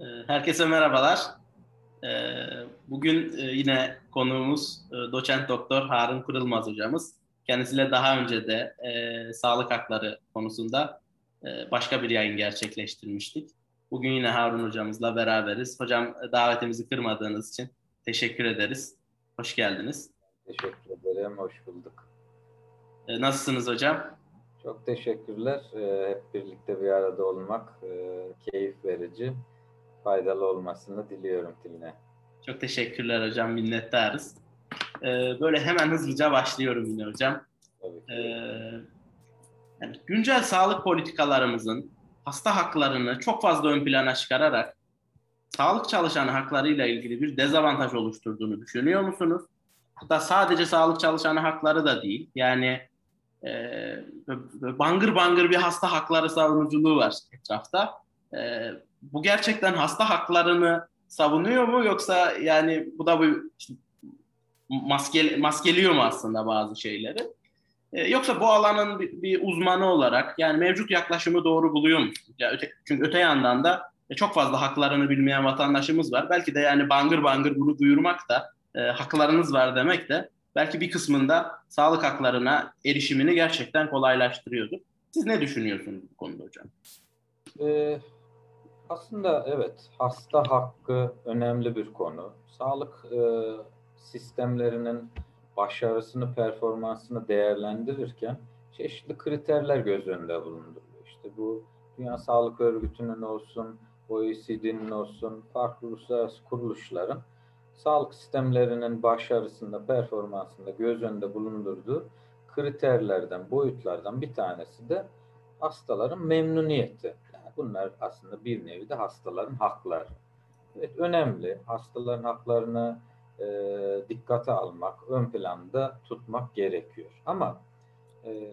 Ee, herkese merhabalar. Ee, bugün e, yine konuğumuz e, doçent doktor Harun Kırılmaz hocamız. Kendisiyle daha önce de e, sağlık hakları konusunda başka bir yayın gerçekleştirmiştik. Bugün yine Harun hocamızla beraberiz. Hocam davetimizi kırmadığınız için teşekkür ederiz. Hoş geldiniz. Teşekkür ederim, hoş bulduk. Nasılsınız hocam? Çok teşekkürler. Hep birlikte bir arada olmak keyif verici faydalı olmasını diliyorum Tilne. Çok teşekkürler hocam, minnettarız. Ee, böyle hemen hızlıca başlıyorum yine hocam. Ee, yani güncel sağlık politikalarımızın hasta haklarını çok fazla ön plana çıkararak sağlık çalışanı haklarıyla ilgili bir dezavantaj oluşturduğunu düşünüyor musunuz? Hatta sadece sağlık çalışanı hakları da değil. Yani e, bangır bangır bir hasta hakları savunuculuğu var etrafta. E, bu gerçekten hasta haklarını savunuyor mu yoksa yani bu da bu işte, maske, maskeliyor mu aslında bazı şeyleri? Ee, yoksa bu alanın bir, bir uzmanı olarak yani mevcut yaklaşımı doğru buluyor musunuz? Ya öte, çünkü öte yandan da e, çok fazla haklarını bilmeyen vatandaşımız var. Belki de yani bangır bangır bunu duyurmak da e, haklarınız var demek de belki bir kısmında sağlık haklarına erişimini gerçekten kolaylaştırıyordur. Siz ne düşünüyorsunuz bu konuda hocam? Ee, aslında evet, hasta hakkı önemli bir konu. Sağlık e, sistemlerinin başarısını, performansını değerlendirirken çeşitli kriterler göz önünde bulunduruluyor. İşte bu Dünya Sağlık Örgütü'nün olsun, OECD'nin olsun, farklı uluslararası kuruluşların sağlık sistemlerinin başarısında, performansında göz önünde bulundurduğu kriterlerden, boyutlardan bir tanesi de hastaların memnuniyeti. Bunlar aslında bir nevi de hastaların hakları. Evet önemli. Hastaların haklarını e, dikkate almak, ön planda tutmak gerekiyor. Ama e,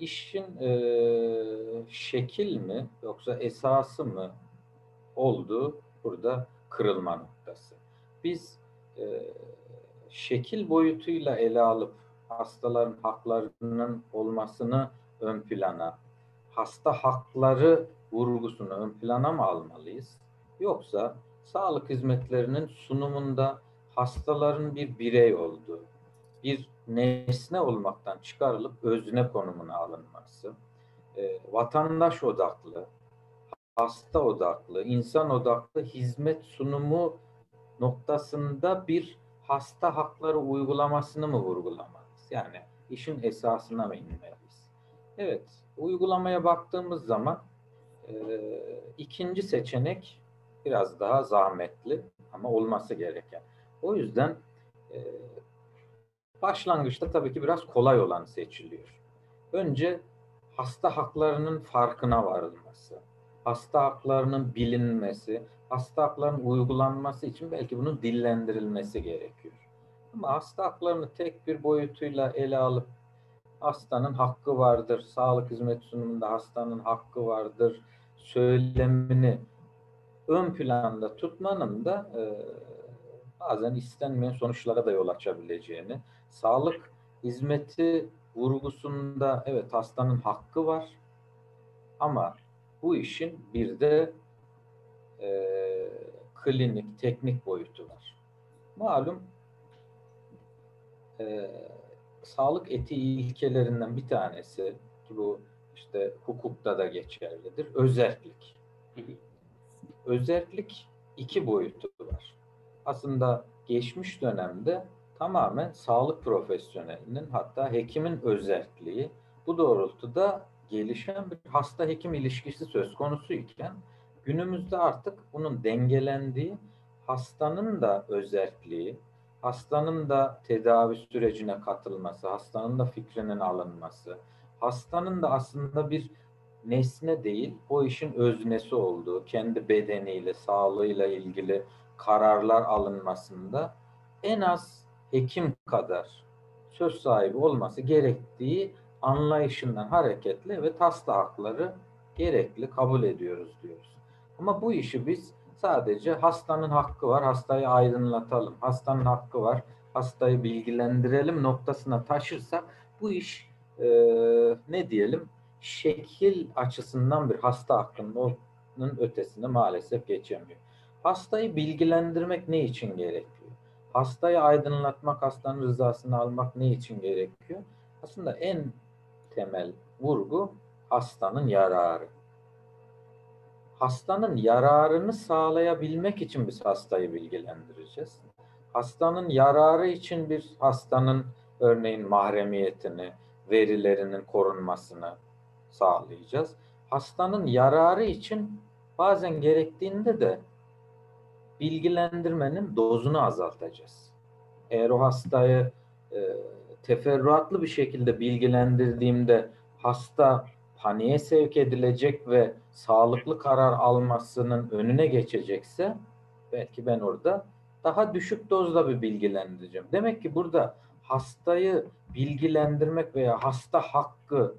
işin e, şekil mi yoksa esası mı olduğu burada kırılma noktası. Biz e, şekil boyutuyla ele alıp hastaların haklarının olmasını ön plana hasta hakları vurgusunu ön plana mı almalıyız? Yoksa sağlık hizmetlerinin sunumunda hastaların bir birey olduğu, bir nesne olmaktan çıkarılıp özne konumuna alınması, e, vatandaş odaklı, hasta odaklı, insan odaklı hizmet sunumu noktasında bir hasta hakları uygulamasını mı vurgulamalıyız? Yani işin esasına mı inmeliyiz? Evet, uygulamaya baktığımız zaman e, ikinci seçenek biraz daha zahmetli ama olması gereken. O yüzden e, başlangıçta tabii ki biraz kolay olan seçiliyor. Önce hasta haklarının farkına varılması, hasta haklarının bilinmesi, hasta haklarının uygulanması için belki bunun dillendirilmesi gerekiyor. Ama hasta haklarını tek bir boyutuyla ele alıp hastanın hakkı vardır, sağlık hizmet sunumunda hastanın hakkı vardır söylemini ön planda tutmanın da e, bazen istenmeyen sonuçlara da yol açabileceğini, sağlık hizmeti vurgusunda evet hastanın hakkı var ama bu işin bir de e, klinik, teknik boyutu var. Malum e, sağlık etiği ilkelerinden bir tanesi ki bu işte hukukta da geçerlidir. Özellik. Özellik iki boyutu var. Aslında geçmiş dönemde tamamen sağlık profesyonelinin hatta hekimin özelliği bu doğrultuda gelişen bir hasta hekim ilişkisi söz konusu iken günümüzde artık bunun dengelendiği hastanın da özelliği, hastanın da tedavi sürecine katılması, hastanın da fikrinin alınması, hastanın da aslında bir nesne değil, o işin öznesi olduğu, kendi bedeniyle, sağlığıyla ilgili kararlar alınmasında en az hekim kadar söz sahibi olması gerektiği anlayışından hareketle ve hasta hakları gerekli kabul ediyoruz diyoruz. Ama bu işi biz Sadece hastanın hakkı var, hastayı aydınlatalım. Hastanın hakkı var, hastayı bilgilendirelim noktasına taşırsak bu iş e, ne diyelim şekil açısından bir hasta hakkında ötesine maalesef geçemiyor. Hastayı bilgilendirmek ne için gerekiyor? Hastayı aydınlatmak, hastanın rızasını almak ne için gerekiyor? Aslında en temel vurgu hastanın yararı. Hastanın yararını sağlayabilmek için biz hastayı bilgilendireceğiz. Hastanın yararı için bir hastanın örneğin mahremiyetini, verilerinin korunmasını sağlayacağız. Hastanın yararı için bazen gerektiğinde de bilgilendirmenin dozunu azaltacağız. Eğer o hastayı e, teferruatlı bir şekilde bilgilendirdiğimde hasta paniğe sevk edilecek ve sağlıklı karar almasının önüne geçecekse belki ben orada daha düşük dozda bir bilgilendireceğim. Demek ki burada hastayı bilgilendirmek veya hasta hakkı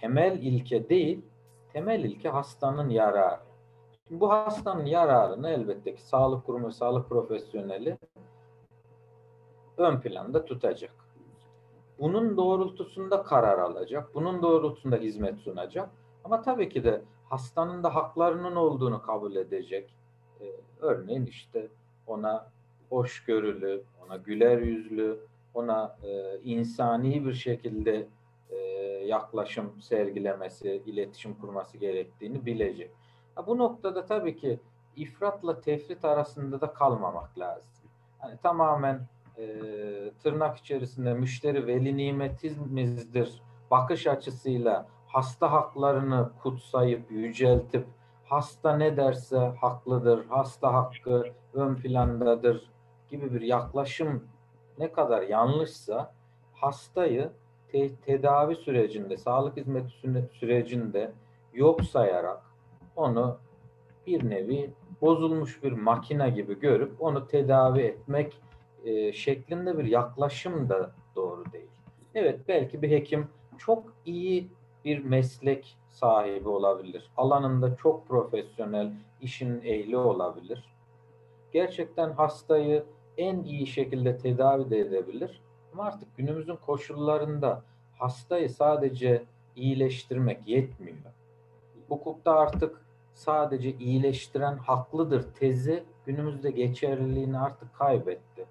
temel ilke değil, temel ilke hastanın yararı. Şimdi bu hastanın yararını elbette ki sağlık kurumu, sağlık profesyoneli ön planda tutacak. Bunun doğrultusunda karar alacak, bunun doğrultusunda hizmet sunacak. Ama tabii ki de hastanın da haklarının olduğunu kabul edecek. Ee, örneğin işte ona hoşgörülü, ona güler yüzlü, ona e, insani bir şekilde e, yaklaşım sergilemesi, iletişim kurması gerektiğini bilecek. Ha, bu noktada tabii ki ifratla tefrit arasında da kalmamak lazım. Hani tamamen e, tırnak içerisinde müşteri veli nimetimizdir bakış açısıyla hasta haklarını kutsayıp yüceltip hasta ne derse haklıdır, hasta hakkı ön plandadır gibi bir yaklaşım ne kadar yanlışsa hastayı te- tedavi sürecinde, sağlık hizmeti sürecinde yok sayarak onu bir nevi bozulmuş bir makine gibi görüp onu tedavi etmek e, şeklinde bir yaklaşım da doğru değil. Evet belki bir hekim çok iyi bir meslek sahibi olabilir. Alanında çok profesyonel, işin ehli olabilir. Gerçekten hastayı en iyi şekilde tedavi de edebilir. Ama artık günümüzün koşullarında hastayı sadece iyileştirmek yetmiyor. Hukukta artık sadece iyileştiren haklıdır tezi günümüzde geçerliliğini artık kaybetti.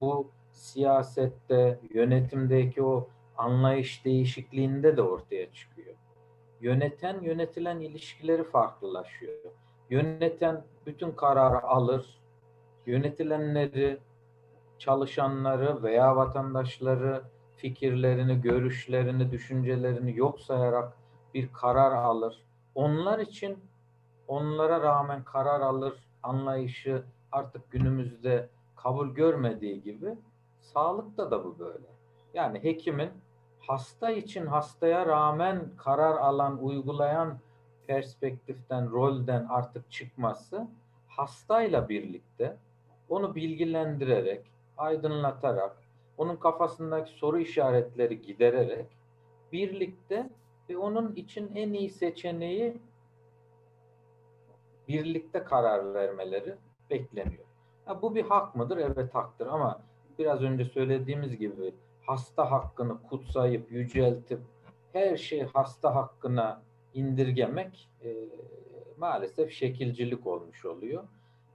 Bu siyasette, yönetimdeki o anlayış değişikliğinde de ortaya çıkıyor. Yöneten yönetilen ilişkileri farklılaşıyor. Yöneten bütün kararı alır, yönetilenleri, çalışanları veya vatandaşları fikirlerini, görüşlerini, düşüncelerini yok sayarak bir karar alır. Onlar için onlara rağmen karar alır anlayışı artık günümüzde kabul görmediği gibi sağlıkta da bu böyle. Yani hekimin hasta için hastaya rağmen karar alan, uygulayan perspektiften, rolden artık çıkması hastayla birlikte onu bilgilendirerek, aydınlatarak, onun kafasındaki soru işaretleri gidererek birlikte ve onun için en iyi seçeneği birlikte karar vermeleri bekleniyor. Ha, bu bir hak mıdır? Evet haktır ama biraz önce söylediğimiz gibi hasta hakkını kutsayıp yüceltip her şey hasta hakkına indirgemek e, maalesef şekilcilik olmuş oluyor.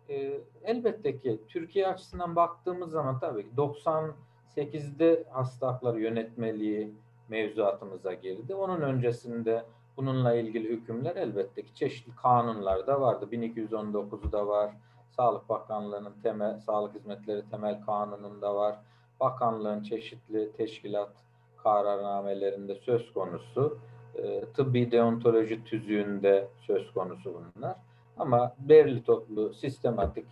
E, elbette ki Türkiye açısından baktığımız zaman tabii ki 98'de hasta hakları yönetmeliği mevzuatımıza girdi. Onun öncesinde bununla ilgili hükümler elbette ki çeşitli kanunlarda vardı. 1219'da var. Sağlık Bakanlığı'nın temel sağlık hizmetleri temel kanununda var. Bakanlığın çeşitli teşkilat kararnamelerinde söz konusu. E, tıbbi deontoloji tüzüğünde söz konusu bunlar. Ama Berli toplu sistematik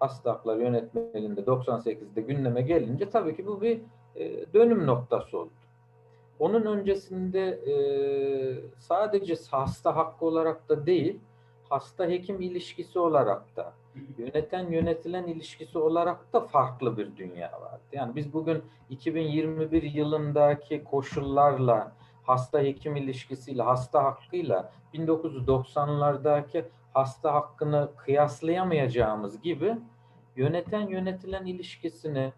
hasta hakları yönetmeliğinde 98'de gündeme gelince tabii ki bu bir e, dönüm noktası oldu. Onun öncesinde e, sadece hasta hakkı olarak da değil, hasta hekim ilişkisi olarak da, yöneten yönetilen ilişkisi olarak da farklı bir dünya vardı. Yani biz bugün 2021 yılındaki koşullarla hasta hekim ilişkisiyle, hasta hakkıyla 1990'lardaki hasta hakkını kıyaslayamayacağımız gibi yöneten yönetilen ilişkisini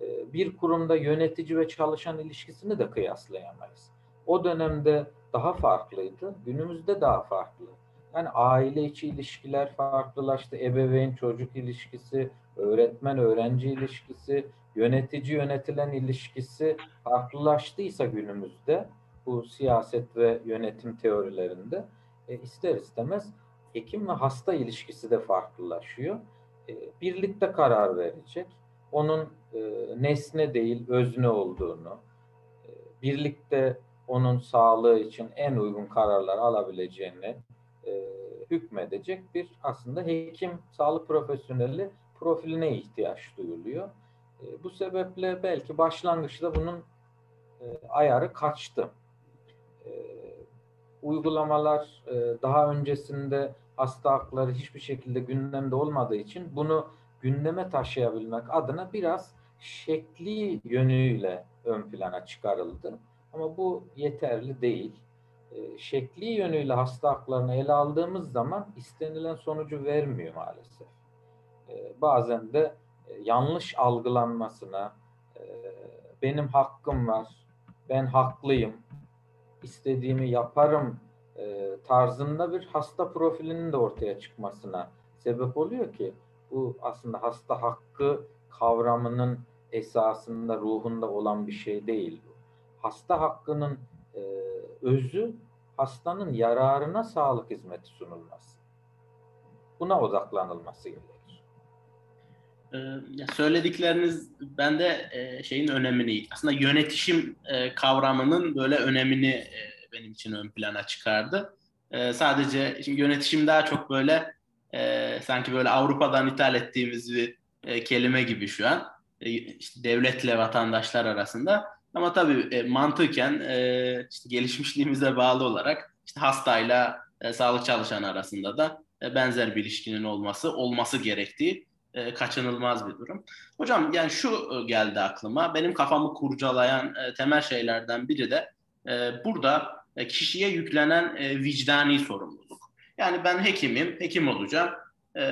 e, bir kurumda yönetici ve çalışan ilişkisini de kıyaslayamayız. O dönemde daha farklıydı, günümüzde daha farklı. Yani aile içi ilişkiler farklılaştı. Ebeveyn çocuk ilişkisi, öğretmen öğrenci ilişkisi, yönetici yönetilen ilişkisi farklılaştıysa günümüzde bu siyaset ve yönetim teorilerinde e, ister istemez hekim ve hasta ilişkisi de farklılaşıyor. E, birlikte karar verecek. Onun e, nesne değil özne olduğunu, e, birlikte onun sağlığı için en uygun kararlar alabileceğini e, hükmedecek bir aslında hekim, sağlık profesyoneli profiline ihtiyaç duyuluyor. E, bu sebeple belki başlangıçta bunun e, ayarı kaçtı. E, uygulamalar e, daha öncesinde hasta hakları hiçbir şekilde gündemde olmadığı için bunu gündeme taşıyabilmek adına biraz şekli yönüyle ön plana çıkarıldı. Ama bu yeterli değil. E, şekli yönüyle hasta haklarını ele aldığımız zaman istenilen sonucu vermiyor maalesef. E, bazen de e, yanlış algılanmasına, benim hakkım var, ben haklıyım, istediğimi yaparım tarzında bir hasta profilinin de ortaya çıkmasına sebep oluyor ki bu aslında hasta hakkı kavramının esasında ruhunda olan bir şey değil. Hasta hakkının e, özü hastanın yararına sağlık hizmeti sunulması. Buna odaklanılması gerekir. Ee, söyledikleriniz bende e, şeyin önemini, aslında yönetişim e, kavramının böyle önemini e, benim için ön plana çıkardı. Sadece şimdi yönetişim daha çok böyle sanki böyle Avrupa'dan ithal ettiğimiz bir kelime gibi şu an. İşte devletle vatandaşlar arasında. Ama tabii e, mantıken e, işte gelişmişliğimize bağlı olarak işte hastayla e, sağlık çalışanı arasında da e, benzer bir ilişkinin olması olması gerektiği e, kaçınılmaz bir durum. Hocam yani şu e, geldi aklıma. Benim kafamı kurcalayan e, temel şeylerden biri de e, burada e, kişiye yüklenen e, vicdani sorumluluk. Yani ben hekimim, hekim olacağım. E,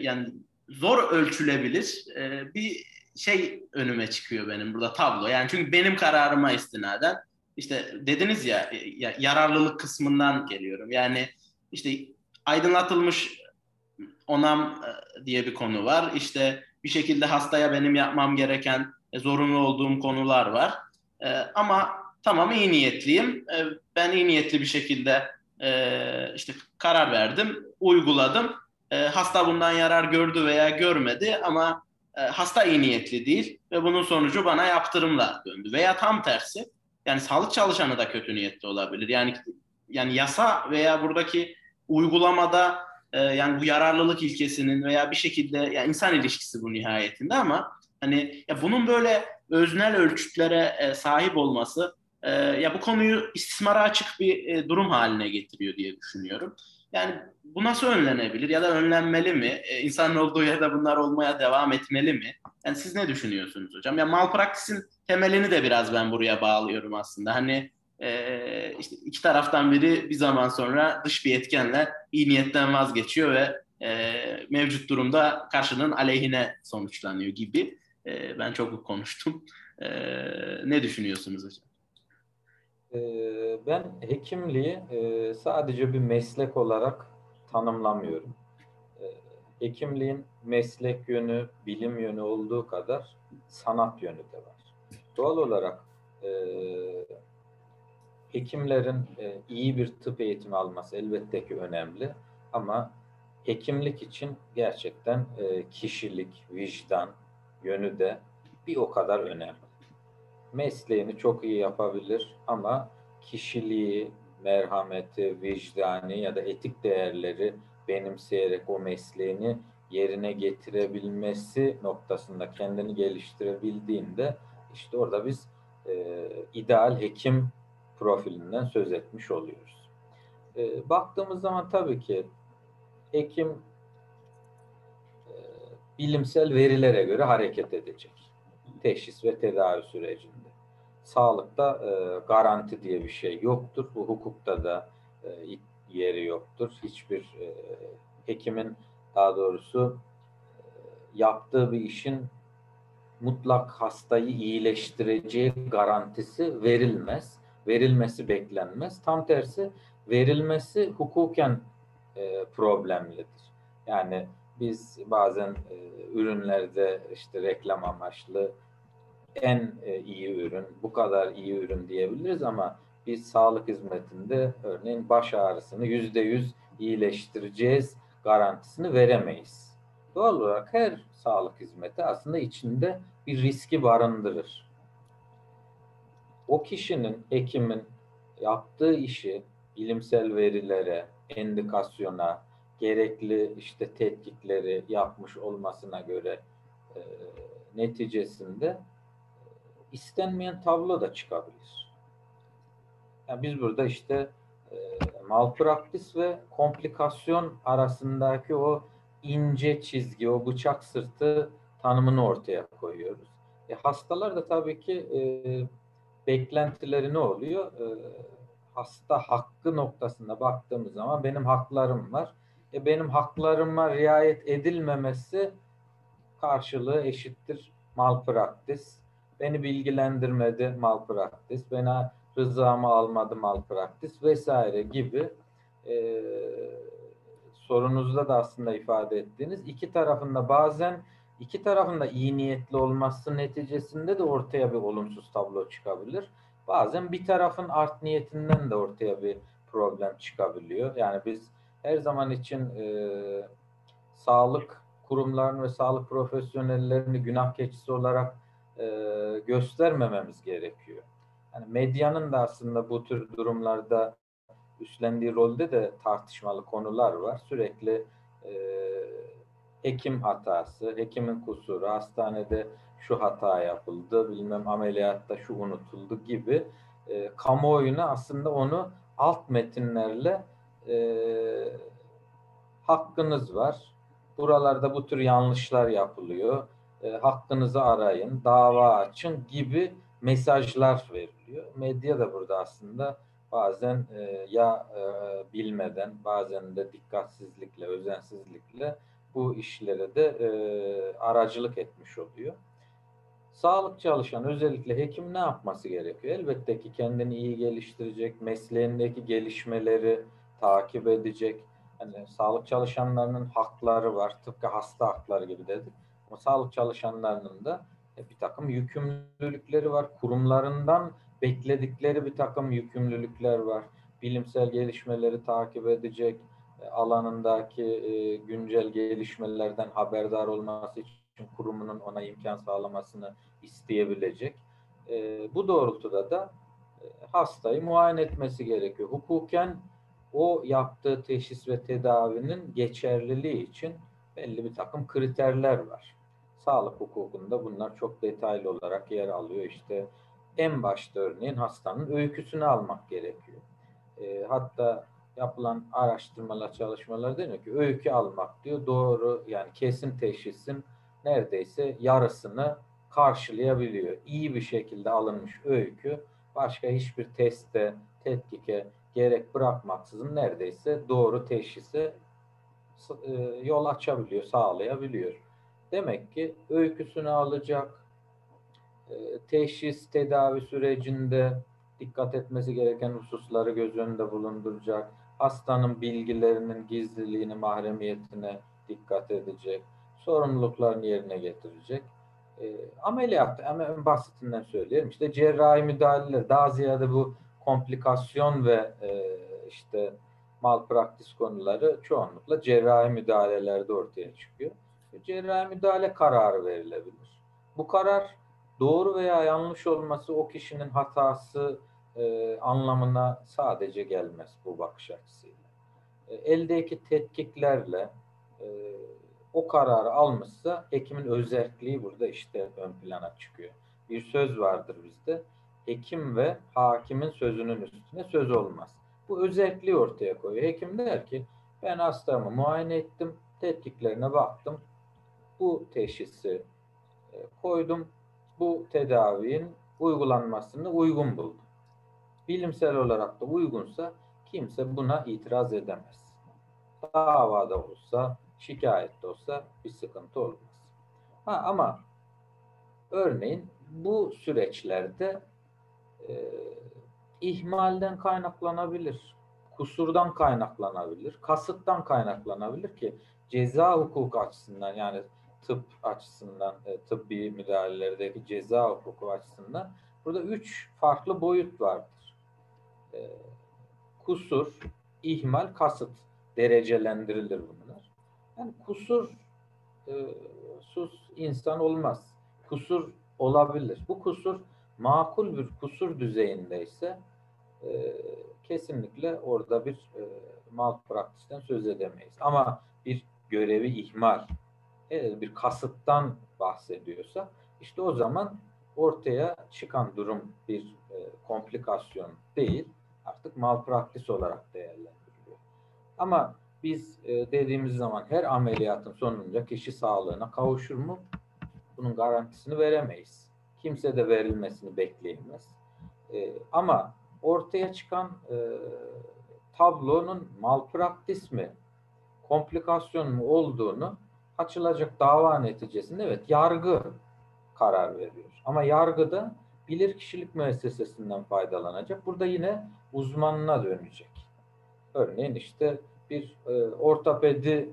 yani zor ölçülebilir e, bir şey önüme çıkıyor benim burada tablo. Yani çünkü benim kararıma istinaden işte dediniz ya, ya yararlılık kısmından geliyorum. Yani işte aydınlatılmış onam e, diye bir konu var. İşte bir şekilde hastaya benim yapmam gereken e, zorunlu olduğum konular var. E, ama tamam iyi niyetliyim. E, ben iyi niyetli bir şekilde e, işte karar verdim, uyguladım. E, hasta bundan yarar gördü veya görmedi ama e, hasta iyi niyetli değil ve bunun sonucu bana yaptırımla döndü. Veya tam tersi yani sağlık çalışanı da kötü niyetli olabilir. Yani yani yasa veya buradaki uygulamada e, yani bu yararlılık ilkesinin veya bir şekilde yani insan ilişkisi bu nihayetinde ama hani ya bunun böyle öznel ölçütlere e, sahip olması e, ya bu konuyu istismara açık bir e, durum haline getiriyor diye düşünüyorum. Yani bu nasıl önlenebilir ya da önlenmeli mi? E, insanın olduğu yerde bunlar olmaya devam etmeli mi? Yani siz ne düşünüyorsunuz hocam? Ya malpraktisin temelini de biraz ben buraya bağlıyorum aslında. Hani e, işte iki taraftan biri bir zaman sonra dış bir etkenle iyi niyetten vazgeçiyor ve e, mevcut durumda karşının aleyhine sonuçlanıyor gibi. E, ben çok konuştum. E, ne düşünüyorsunuz hocam? Ben hekimliği sadece bir meslek olarak tanımlamıyorum. Hekimliğin meslek yönü, bilim yönü olduğu kadar sanat yönü de var. Doğal olarak hekimlerin iyi bir tıp eğitimi alması elbette ki önemli ama hekimlik için gerçekten kişilik, vicdan yönü de bir o kadar önemli mesleğini çok iyi yapabilir ama kişiliği, merhameti, vicdani ya da etik değerleri benimseyerek o mesleğini yerine getirebilmesi noktasında kendini geliştirebildiğinde işte orada biz e, ideal hekim profilinden söz etmiş oluyoruz. E, baktığımız zaman tabii ki hekim e, bilimsel verilere göre hareket edecek teşhis ve tedavi sürecinde. Sağlıkta e, garanti diye bir şey yoktur. Bu hukukta da e, yeri yoktur. Hiçbir e, hekimin daha doğrusu e, yaptığı bir işin mutlak hastayı iyileştireceği garantisi verilmez. Verilmesi beklenmez. Tam tersi verilmesi hukuken e, problemlidir. Yani biz bazen e, ürünlerde işte reklam amaçlı en e, iyi ürün, bu kadar iyi ürün diyebiliriz ama biz sağlık hizmetinde örneğin baş ağrısını yüzde yüz iyileştireceğiz garantisini veremeyiz. Doğal olarak her sağlık hizmeti aslında içinde bir riski barındırır. O kişinin, hekimin yaptığı işi bilimsel verilere, endikasyona, gerekli işte tetkikleri yapmış olmasına göre e, neticesinde istenmeyen tablo da çıkabilir. Yani biz burada işte e, malpraktis ve komplikasyon arasındaki o ince çizgi, o bıçak sırtı tanımını ortaya koyuyoruz. E, hastalar da tabii ki e, beklentileri ne oluyor? E, hasta hakkı noktasında baktığımız zaman benim haklarım var. E, benim haklarıma riayet edilmemesi karşılığı eşittir malpraktis. Beni bilgilendirmedi malpraktis. Bana rızamı almadı malpraktis vesaire gibi e, sorunuzda da aslında ifade ettiğiniz iki tarafında bazen iki tarafında iyi niyetli olması neticesinde de ortaya bir olumsuz tablo çıkabilir. Bazen bir tarafın art niyetinden de ortaya bir problem çıkabiliyor. Yani biz her zaman için e, sağlık kurumlarını ve sağlık profesyonellerini günah keçisi olarak e, göstermememiz gerekiyor. Yani medyanın da aslında bu tür durumlarda üstlendiği rolde de tartışmalı konular var. Sürekli e, hekim hatası, hekimin kusuru, hastanede şu hata yapıldı, bilmem ameliyatta şu unutuldu gibi e, kamuoyuna aslında onu alt metinlerle e, hakkınız var. Buralarda bu tür yanlışlar yapılıyor. E, hakkınızı arayın, dava açın gibi mesajlar veriliyor. Medya da burada aslında bazen e, ya e, bilmeden, bazen de dikkatsizlikle, özensizlikle bu işlere de e, aracılık etmiş oluyor. Sağlık çalışan özellikle hekim ne yapması gerekiyor? Elbette ki kendini iyi geliştirecek, mesleğindeki gelişmeleri takip edecek. Yani sağlık çalışanlarının hakları var. Tıpkı hasta hakları gibi dedik. Ama sağlık çalışanlarının da bir takım yükümlülükleri var. Kurumlarından bekledikleri bir takım yükümlülükler var. Bilimsel gelişmeleri takip edecek, e, alanındaki e, güncel gelişmelerden haberdar olması için kurumunun ona imkan sağlamasını isteyebilecek. E, bu doğrultuda da hastayı muayene etmesi gerekiyor. Hukuken o yaptığı teşhis ve tedavinin geçerliliği için belli bir takım kriterler var. Sağlık hukukunda bunlar çok detaylı olarak yer alıyor. İşte en başta örneğin hastanın öyküsünü almak gerekiyor. E, hatta yapılan araştırmalar, çalışmalar deniyor ki öykü almak diyor doğru yani kesin teşhisin neredeyse yarısını karşılayabiliyor. İyi bir şekilde alınmış öykü başka hiçbir teste, tetkike gerek bırakmaksızın neredeyse doğru teşhise e, yol açabiliyor, sağlayabiliyor. Demek ki öyküsünü alacak, e, teşhis, tedavi sürecinde dikkat etmesi gereken hususları göz önünde bulunduracak, hastanın bilgilerinin gizliliğini, mahremiyetine dikkat edecek, sorumluluklarını yerine getirecek. E, ameliyat, en basitinden söyleyelim, işte cerrahi müdahaleler, daha ziyade bu komplikasyon ve e, işte malpraktis konuları çoğunlukla cerrahi müdahalelerde ortaya çıkıyor. Cerrahi müdahale kararı verilebilir. Bu karar doğru veya yanlış olması o kişinin hatası e, anlamına sadece gelmez bu bakış açısıyla. E, eldeki tetkiklerle e, o kararı almışsa hekimin özelliği burada işte ön plana çıkıyor. Bir söz vardır bizde. Hekim ve hakimin sözünün üstüne söz olmaz. Bu özelliği ortaya koyuyor. Hekim der ki ben hastamı muayene ettim, tetkiklerine baktım. Bu teşhisi e, koydum. Bu tedavinin uygulanmasını uygun buldum. Bilimsel olarak da uygunsa kimse buna itiraz edemez. Davada olsa, şikayette olsa bir sıkıntı olmaz. Ha, ama örneğin bu süreçlerde e, ihmalden kaynaklanabilir. kusurdan kaynaklanabilir, kasıttan kaynaklanabilir ki ceza hukuku açısından yani tıp açısından, e, tıbbi müdahalelerdeki ceza hukuku açısından burada üç farklı boyut vardır. E, kusur, ihmal, kasıt derecelendirilir bunlar. Yani kusur e, sus insan olmaz. Kusur olabilir. Bu kusur makul bir kusur düzeyindeyse e, kesinlikle orada bir e, malpraktisten söz edemeyiz. Ama bir görevi ihmal, eğer bir kasıttan bahsediyorsa işte o zaman ortaya çıkan durum bir e, komplikasyon değil, artık malpraktis olarak değerlendiriliyor. Ama biz e, dediğimiz zaman her ameliyatın sonunda kişi sağlığına kavuşur mu? Bunun garantisini veremeyiz. Kimse de verilmesini bekleyemez. E, ama ortaya çıkan e, tablonun malpraktis mi, komplikasyon mu olduğunu açılacak dava neticesinde evet yargı karar veriyor. Ama yargıda bilir kişilik müessesesinden faydalanacak. Burada yine uzmanına dönecek. Örneğin işte bir e, ortopedi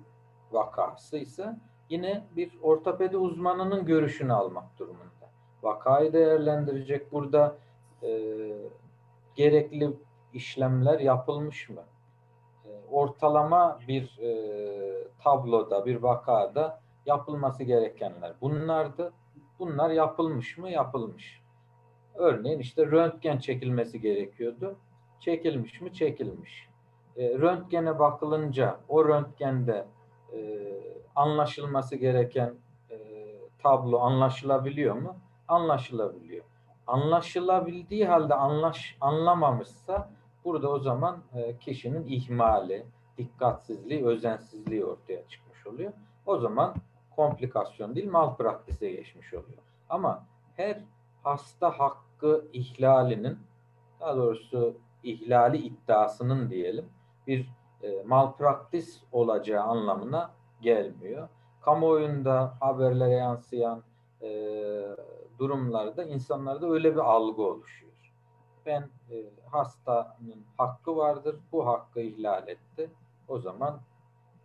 vakası ise yine bir ortopedi uzmanının görüşünü almak durumunda. Vakayı değerlendirecek. Burada e, gerekli işlemler yapılmış mı? Ortalama bir e, tabloda, bir vakada yapılması gerekenler bunlardı. Bunlar yapılmış mı? Yapılmış. Örneğin işte röntgen çekilmesi gerekiyordu. Çekilmiş mi? Çekilmiş. E, röntgene bakılınca o röntgende e, anlaşılması gereken e, tablo anlaşılabiliyor mu? Anlaşılabiliyor. Anlaşılabildiği halde anlaş, anlamamışsa burada o zaman e, kişinin ihmali, dikkatsizliği, özensizliği ortaya çıkmış oluyor. O zaman komplikasyon değil malpraktise geçmiş oluyor. Ama her hasta hakkı ihlalinin daha doğrusu ihlali iddiasının diyelim bir e, malpraktis olacağı anlamına gelmiyor. Kamuoyunda haberlere yansıyan e, durumlarda insanlarda öyle bir algı oluşuyor. Ben e, hastanın hakkı vardır, bu hakkı ihlal etti. O zaman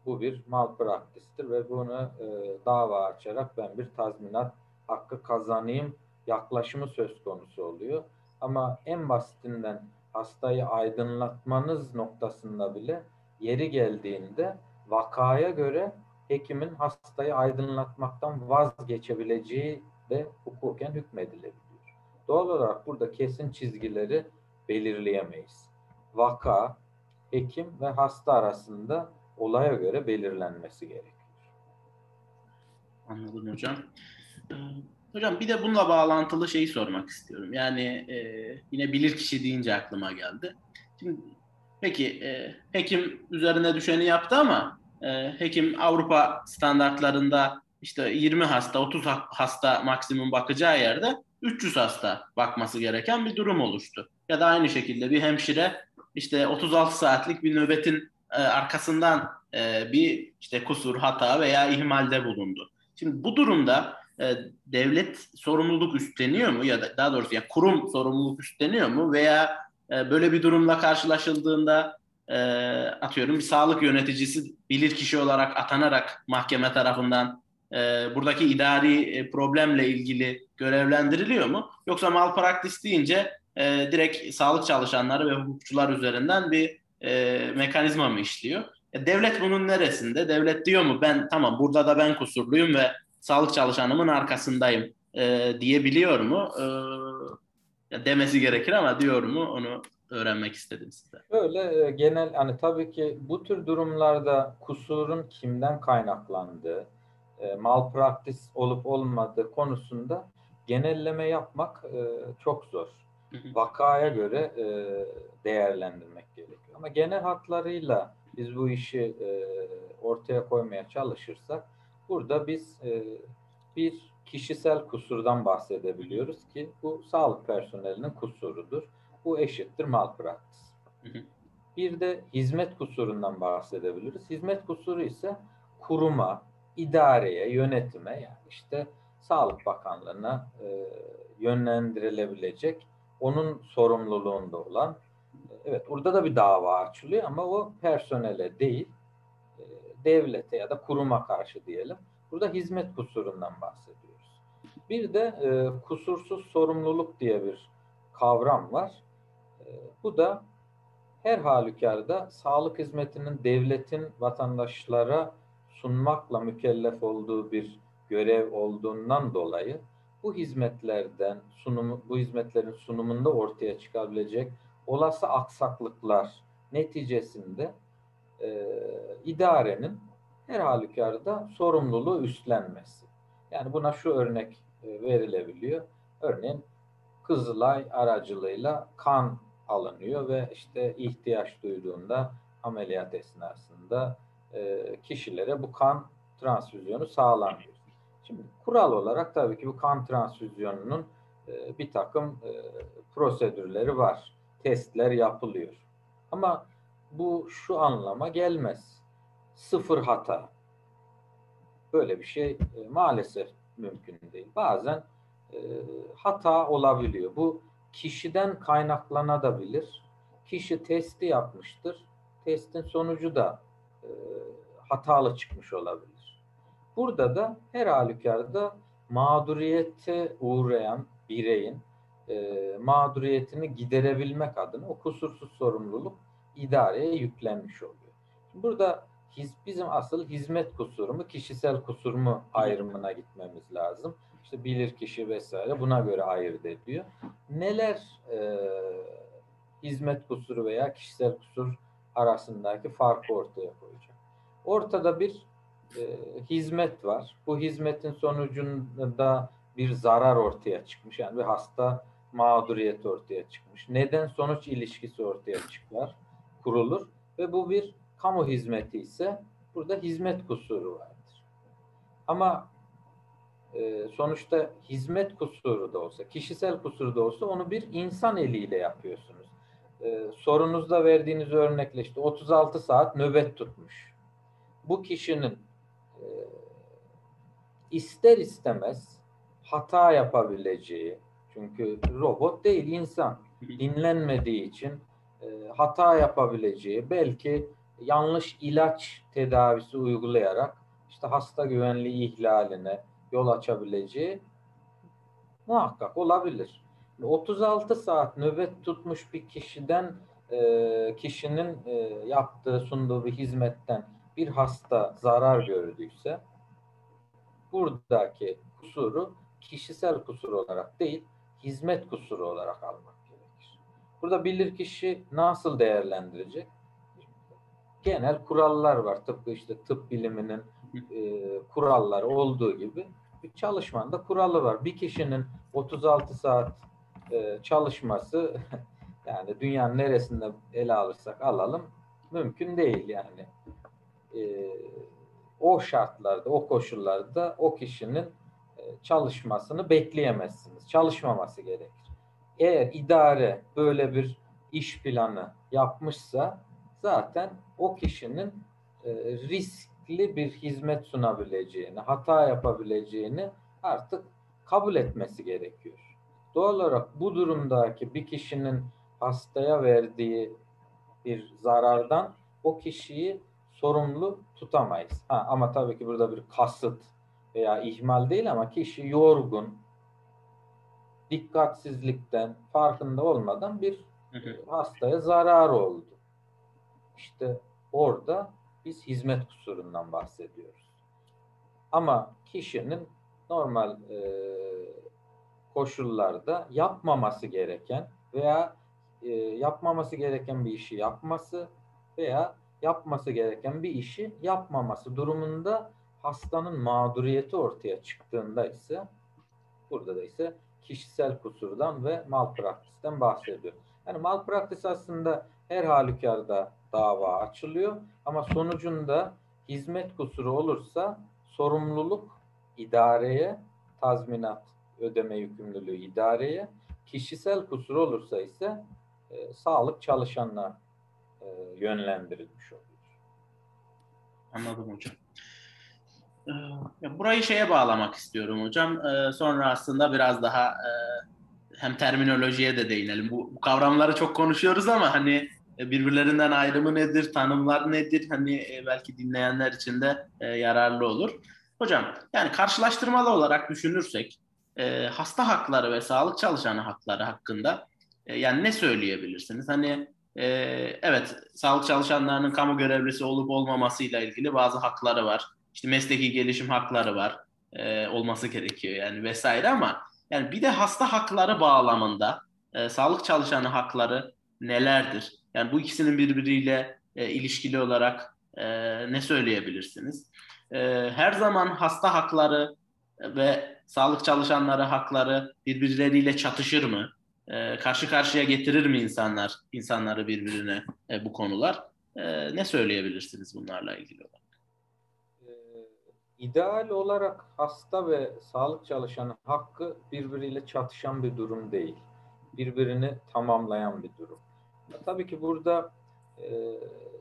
bu bir malpraktistir ve bunu e, dava açarak ben bir tazminat hakkı kazanayım yaklaşımı söz konusu oluyor. Ama en basitinden hastayı aydınlatmanız noktasında bile yeri geldiğinde vakaya göre hekimin hastayı aydınlatmaktan vazgeçebileceği de hukuken hükmedilebiliyor. Doğal olarak burada kesin çizgileri belirleyemeyiz. Vaka, hekim ve hasta arasında olaya göre belirlenmesi gerekiyor. Anladım hocam. Ee, hocam bir de bununla bağlantılı şeyi sormak istiyorum. Yani e, yine bilir kişi deyince aklıma geldi. Şimdi peki e, hekim üzerine düşeni yaptı ama e, hekim Avrupa standartlarında işte 20 hasta, 30 hasta maksimum bakacağı yerde 300 hasta bakması gereken bir durum oluştu. Ya da aynı şekilde bir hemşire işte 36 saatlik bir nöbetin e, arkasından e, bir işte kusur, hata veya ihmalde bulundu. Şimdi bu durumda e, devlet sorumluluk üstleniyor mu ya da daha doğrusu ya kurum sorumluluk üstleniyor mu veya e, böyle bir durumla karşılaşıldığında e, atıyorum bir sağlık yöneticisi bilir kişi olarak atanarak mahkeme tarafından e, buradaki idari e, problemle ilgili görevlendiriliyor mu? Yoksa malpraktis deyince e, direkt sağlık çalışanları ve hukukçular üzerinden bir e, mekanizma mı işliyor? E, devlet bunun neresinde? Devlet diyor mu ben tamam burada da ben kusurluyum ve sağlık çalışanımın arkasındayım e, diyebiliyor mu? E, demesi gerekir ama diyor mu onu öğrenmek istedim size. Öyle e, genel hani tabii ki bu tür durumlarda kusurun kimden kaynaklandığı, e, malpraktis olup olmadığı konusunda genelleme yapmak e, çok zor. Vakaya göre e, değerlendirmek gerekiyor. Ama genel hatlarıyla biz bu işi e, ortaya koymaya çalışırsak burada biz e, bir kişisel kusurdan bahsedebiliyoruz ki bu sağlık personelinin kusurudur. Bu eşittir malpraktis. Bir de hizmet kusurundan bahsedebiliriz. Hizmet kusuru ise kuruma, idareye, yönetime yani işte Sağlık Bakanlığı'na e, yönlendirilebilecek onun sorumluluğunda olan Evet orada da bir dava açılıyor ama o personele değil e, devlete ya da kuruma karşı diyelim. Burada hizmet kusurundan bahsediyoruz. Bir de e, kusursuz sorumluluk diye bir kavram var. E, bu da her halükarda sağlık hizmetinin devletin vatandaşlara sunmakla mükellef olduğu bir görev olduğundan dolayı bu hizmetlerden sunumu, bu hizmetlerin sunumunda ortaya çıkabilecek olası aksaklıklar neticesinde e, idarenin her halükarda sorumluluğu üstlenmesi. Yani buna şu örnek e, verilebiliyor. Örneğin Kızılay aracılığıyla kan alınıyor ve işte ihtiyaç duyduğunda ameliyat esnasında e, kişilere bu kan transfüzyonu sağlanıyor. Şimdi kural olarak tabii ki bu kan transfüzyonunun e, bir takım e, prosedürleri var. Testler yapılıyor. Ama bu şu anlama gelmez. Sıfır hata. Böyle bir şey maalesef mümkün değil. Bazen hata olabiliyor. Bu kişiden kaynaklanabilir. Kişi testi yapmıştır. Testin sonucu da e, hatalı çıkmış olabilir. Burada da her halükarda mağduriyete uğrayan bireyin e, mağduriyetini giderebilmek adına o kusursuz sorumluluk idareye yüklenmiş oluyor. Burada his, bizim asıl hizmet kusuru mu, kişisel kusur mu ayrımına gitmemiz lazım. İşte bilir kişi vesaire buna göre ayırt ediyor. Neler e, hizmet kusuru veya kişisel kusur arasındaki farkı ortaya koyacak. Ortada bir e, hizmet var. Bu hizmetin sonucunda bir zarar ortaya çıkmış. Yani bir hasta mağduriyet ortaya çıkmış. Neden sonuç ilişkisi ortaya çıkar, kurulur ve bu bir kamu hizmeti ise burada hizmet kusuru vardır. Ama e, sonuçta hizmet kusuru da olsa, kişisel kusuru da olsa onu bir insan eliyle yapıyorsunuz. E, sorunuzda verdiğiniz örnekle işte 36 saat nöbet tutmuş. Bu kişinin e, ister istemez hata yapabileceği, çünkü robot değil insan, dinlenmediği için e, hata yapabileceği, belki yanlış ilaç tedavisi uygulayarak işte hasta güvenliği ihlaline yol açabileceği muhakkak olabilir. 36 saat nöbet tutmuş bir kişiden e, kişinin e, yaptığı, sunduğu bir hizmetten bir hasta zarar gördüyse buradaki kusuru kişisel kusur olarak değil, hizmet kusuru olarak almak gerekir. Burada bilir kişi nasıl değerlendirecek? Genel kurallar var. Tıpkı işte tıp biliminin e, kuralları olduğu gibi bir çalışmanda kuralı var. Bir kişinin 36 saat e, çalışması yani dünyanın neresinde ele alırsak alalım mümkün değil yani. E, o şartlarda, o koşullarda o kişinin e, çalışmasını bekleyemezsiniz. Çalışmaması gerekir. Eğer idare böyle bir iş planı yapmışsa zaten o kişinin e, riskli bir hizmet sunabileceğini, hata yapabileceğini artık kabul etmesi gerekiyor. Doğal olarak bu durumdaki bir kişinin hastaya verdiği bir zarardan o kişiyi sorumlu tutamayız. Ha, ama tabii ki burada bir kasıt veya ihmal değil ama kişi yorgun, dikkatsizlikten, farkında olmadan bir hastaya zarar oldu. İşte orada biz hizmet kusurundan bahsediyoruz. Ama kişinin normal e, koşullarda yapmaması gereken veya e, yapmaması gereken bir işi yapması veya yapması gereken bir işi yapmaması durumunda hastanın mağduriyeti ortaya çıktığında ise burada da ise kişisel kusurdan ve malpraktisten bahsediyor. Yani malpraktis aslında her halükarda dava açılıyor ama sonucunda hizmet kusuru olursa sorumluluk idareye, tazminat ödeme yükümlülüğü idareye, kişisel kusur olursa ise e, sağlık çalışanına e, yönlendirilmiş oluyor. Anladım hocam. Ee, burayı şeye bağlamak istiyorum hocam. Ee, sonra aslında biraz daha e, hem terminolojiye de değinelim. Bu, kavramları çok konuşuyoruz ama hani e, birbirlerinden ayrımı nedir, tanımlar nedir? Hani e, belki dinleyenler için de yararlı olur. Hocam yani karşılaştırmalı olarak düşünürsek e, hasta hakları ve sağlık çalışanı hakları hakkında e, yani ne söyleyebilirsiniz? Hani e, evet sağlık çalışanlarının kamu görevlisi olup olmamasıyla ilgili bazı hakları var. İşte mesleki gelişim hakları var. E, olması gerekiyor yani vesaire ama yani bir de hasta hakları bağlamında e, sağlık çalışanı hakları nelerdir? Yani bu ikisinin birbiriyle e, ilişkili olarak e, ne söyleyebilirsiniz? E, her zaman hasta hakları ve sağlık çalışanları hakları birbirleriyle çatışır mı? E, karşı karşıya getirir mi insanlar insanları birbirine e, bu konular? E, ne söyleyebilirsiniz bunlarla ilgili olarak? İdeal olarak hasta ve sağlık çalışanı hakkı birbiriyle çatışan bir durum değil. Birbirini tamamlayan bir durum. Tabii ki burada e,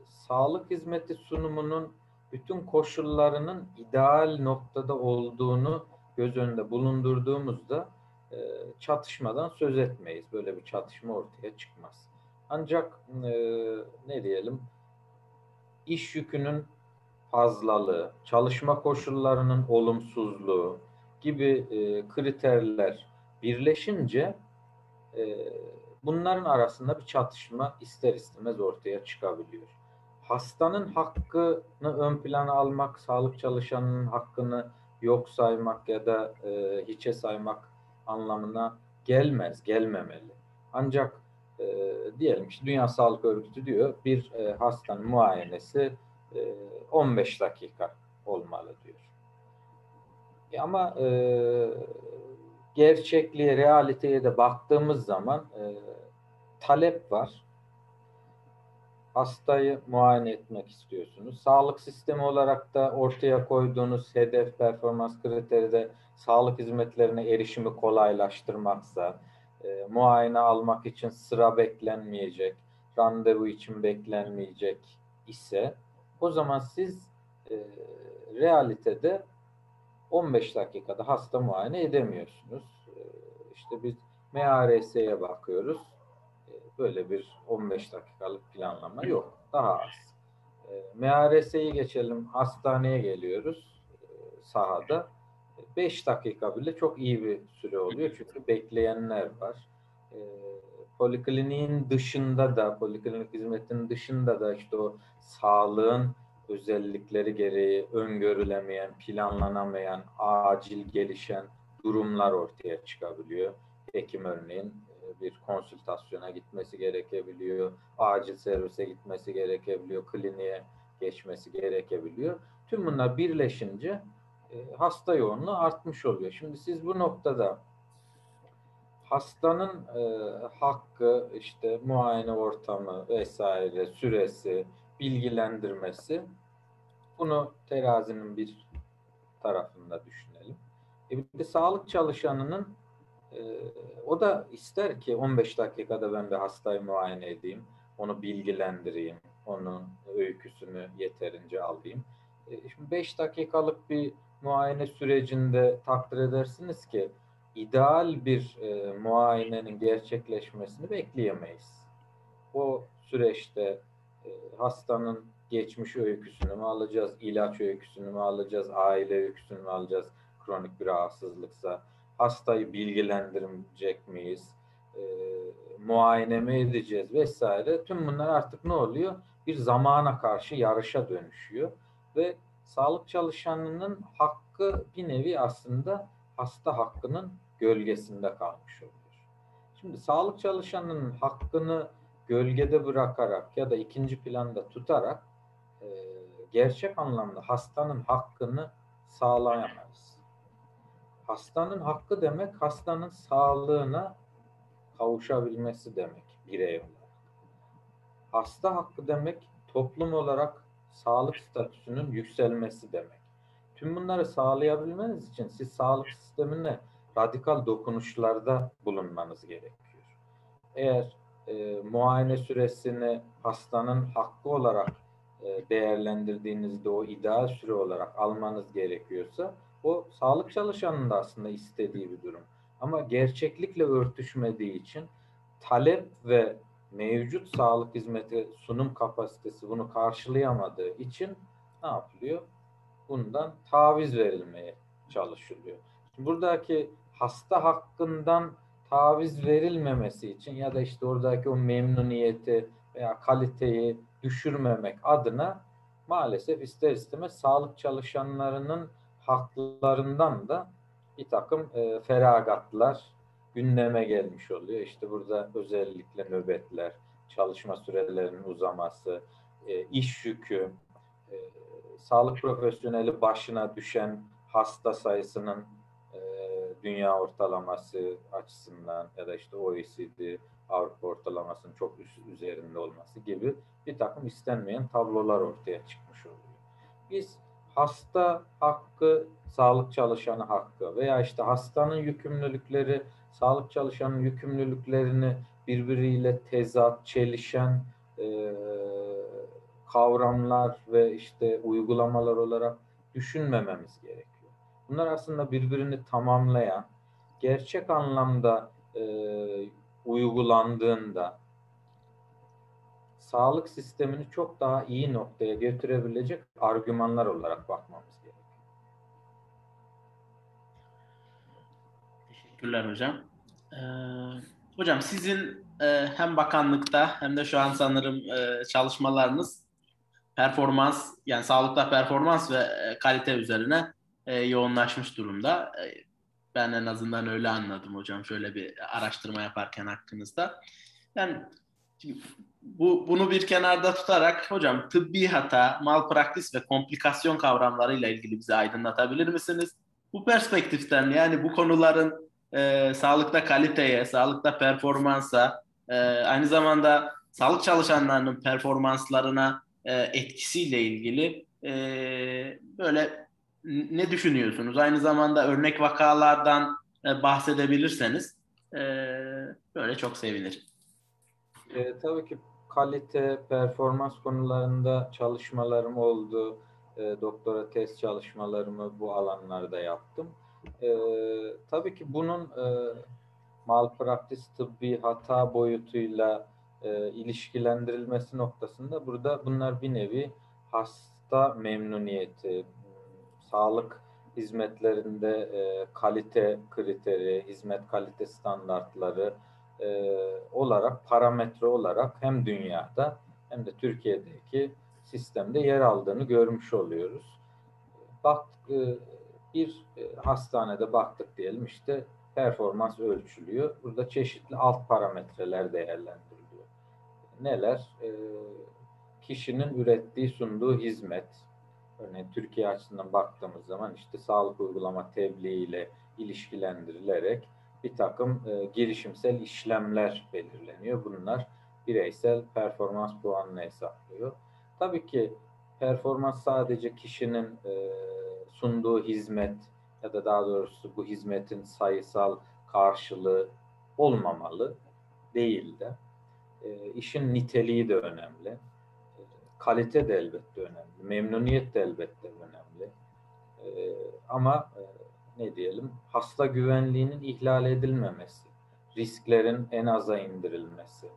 sağlık hizmeti sunumunun bütün koşullarının ideal noktada olduğunu göz önünde bulundurduğumuzda e, çatışmadan söz etmeyiz. Böyle bir çatışma ortaya çıkmaz. Ancak e, ne diyelim iş yükünün fazlalığı, çalışma koşullarının olumsuzluğu gibi e, kriterler birleşince e, bunların arasında bir çatışma ister istemez ortaya çıkabiliyor. Hastanın hakkını ön plana almak, sağlık çalışanının hakkını yok saymak ya da e, hiçe saymak anlamına gelmez, gelmemeli. Ancak e, diyelim ki Dünya Sağlık Örgütü diyor bir e, hastanın muayenesi 15 dakika olmalı diyor. Ama e, gerçekliğe, realiteye de baktığımız zaman e, talep var. Hastayı muayene etmek istiyorsunuz. Sağlık sistemi olarak da ortaya koyduğunuz hedef performans kriteri de sağlık hizmetlerine erişimi kolaylaştırmaksa, e, muayene almak için sıra beklenmeyecek, randevu için beklenmeyecek ise o zaman siz e, realitede 15 dakikada hasta muayene edemiyorsunuz. E, işte biz MARS'ye bakıyoruz. Böyle bir 15 dakikalık planlama yok. Daha az. E, MARS'yi geçelim. Hastaneye geliyoruz e, sahada. 5 dakika bile çok iyi bir süre oluyor. Çünkü bekleyenler var. E, polikliniğin dışında da, poliklinik hizmetinin dışında da işte o sağlığın özellikleri gereği öngörülemeyen, planlanamayan, acil gelişen durumlar ortaya çıkabiliyor. Hekim örneğin bir konsültasyona gitmesi gerekebiliyor, acil servise gitmesi gerekebiliyor, kliniğe geçmesi gerekebiliyor. Tüm bunlar birleşince e, hasta yoğunluğu artmış oluyor. Şimdi siz bu noktada hastanın e, hakkı, işte muayene ortamı vesaire, süresi, bilgilendirmesi bunu terazinin bir tarafında düşünelim. E bir de sağlık çalışanının e, o da ister ki 15 dakikada ben bir hastayı muayene edeyim, onu bilgilendireyim, onun öyküsünü yeterince alayım. E, şimdi 5 dakikalık bir muayene sürecinde takdir edersiniz ki ideal bir e, muayenenin gerçekleşmesini bekleyemeyiz. O süreçte e, hastanın geçmiş öyküsünü mü alacağız, ilaç öyküsünü mü alacağız, aile öyküsünü mü alacağız, kronik bir rahatsızlıksa, hastayı bilgilendirecek miyiz, e, muayene mi edeceğiz vesaire. Tüm bunlar artık ne oluyor? Bir zamana karşı yarışa dönüşüyor ve sağlık çalışanının hakkı bir nevi aslında hasta hakkının gölgesinde kalmış oluyor. Şimdi sağlık çalışanının hakkını gölgede bırakarak ya da ikinci planda tutarak e, gerçek anlamda hastanın hakkını sağlayamayız. Hastanın hakkı demek hastanın sağlığına kavuşabilmesi demek birey olarak. Hasta hakkı demek toplum olarak sağlık statüsünün yükselmesi demek. Tüm bunları sağlayabilmeniz için siz sağlık sistemine radikal dokunuşlarda bulunmanız gerekiyor. Eğer e, muayene süresini hastanın hakkı olarak e, değerlendirdiğinizde o ideal süre olarak almanız gerekiyorsa o sağlık çalışanının da aslında istediği bir durum. Ama gerçeklikle örtüşmediği için talep ve mevcut sağlık hizmeti sunum kapasitesi bunu karşılayamadığı için ne yapılıyor? Bundan taviz verilmeye çalışılıyor. Buradaki hasta hakkından taviz verilmemesi için ya da işte oradaki o memnuniyeti veya kaliteyi düşürmemek adına maalesef ister istemez sağlık çalışanlarının haklarından da bir takım e, feragatlar gündeme gelmiş oluyor. İşte burada özellikle nöbetler, çalışma sürelerinin uzaması, e, iş yükü, e, sağlık profesyoneli başına düşen hasta sayısının e, dünya ortalaması açısından ya da işte OECD, Avrupa ortalamasının çok üzerinde olması gibi bir takım istenmeyen tablolar ortaya çıkmış oluyor. Biz hasta hakkı, sağlık çalışanı hakkı veya işte hastanın yükümlülükleri, sağlık çalışanın yükümlülüklerini birbiriyle tezat, çelişen e, kavramlar ve işte uygulamalar olarak düşünmememiz gerekiyor. Bunlar aslında birbirini tamamlayan, gerçek anlamda e, uygulandığında sağlık sistemini çok daha iyi noktaya götürebilecek argümanlar olarak bakmamız gerekiyor. Teşekkürler hocam. Ee, hocam sizin e, hem bakanlıkta hem de şu an sanırım e, çalışmalarınız performans yani sağlıkta performans ve e, kalite üzerine e, yoğunlaşmış durumda. E, ben en azından öyle anladım hocam şöyle bir araştırma yaparken hakkınızda. Yani bu bunu bir kenarda tutarak hocam tıbbi hata, malpraktis ve komplikasyon kavramlarıyla ilgili bize aydınlatabilir misiniz? Bu perspektiften yani bu konuların e, sağlıkta kaliteye, sağlıkta performansa, e, aynı zamanda sağlık çalışanlarının performanslarına e, etkisiyle ilgili e, böyle ne düşünüyorsunuz? Aynı zamanda örnek vakalardan e, bahsedebilirseniz e, böyle çok sevinirim. E, tabii ki kalite, performans konularında çalışmalarım oldu. E, doktora test çalışmalarımı bu alanlarda yaptım. E, tabii ki bunun e, malpraktis tıbbi hata boyutuyla e, ilişkilendirilmesi noktasında burada bunlar bir nevi hasta memnuniyeti, sağlık hizmetlerinde e, kalite kriteri, hizmet kalite standartları e, olarak parametre olarak hem dünyada hem de Türkiye'deki sistemde yer aldığını görmüş oluyoruz. Bak e, bir e, hastanede baktık diyelim işte performans ölçülüyor. Burada çeşitli alt parametreler değerlendiriliyor. Neler? E, kişinin ürettiği, sunduğu hizmet, örneğin Türkiye açısından baktığımız zaman işte sağlık uygulama tebliğ ile ilişkilendirilerek bir takım e, girişimsel işlemler belirleniyor. Bunlar bireysel performans puanını hesaplıyor. Tabii ki performans sadece kişinin e, sunduğu hizmet ya da daha doğrusu bu hizmetin sayısal karşılığı olmamalı değil de e, işin niteliği de önemli kalite de elbette önemli. Memnuniyet de elbette önemli. E, ama e, ne diyelim hasta güvenliğinin ihlal edilmemesi, risklerin en aza indirilmesi,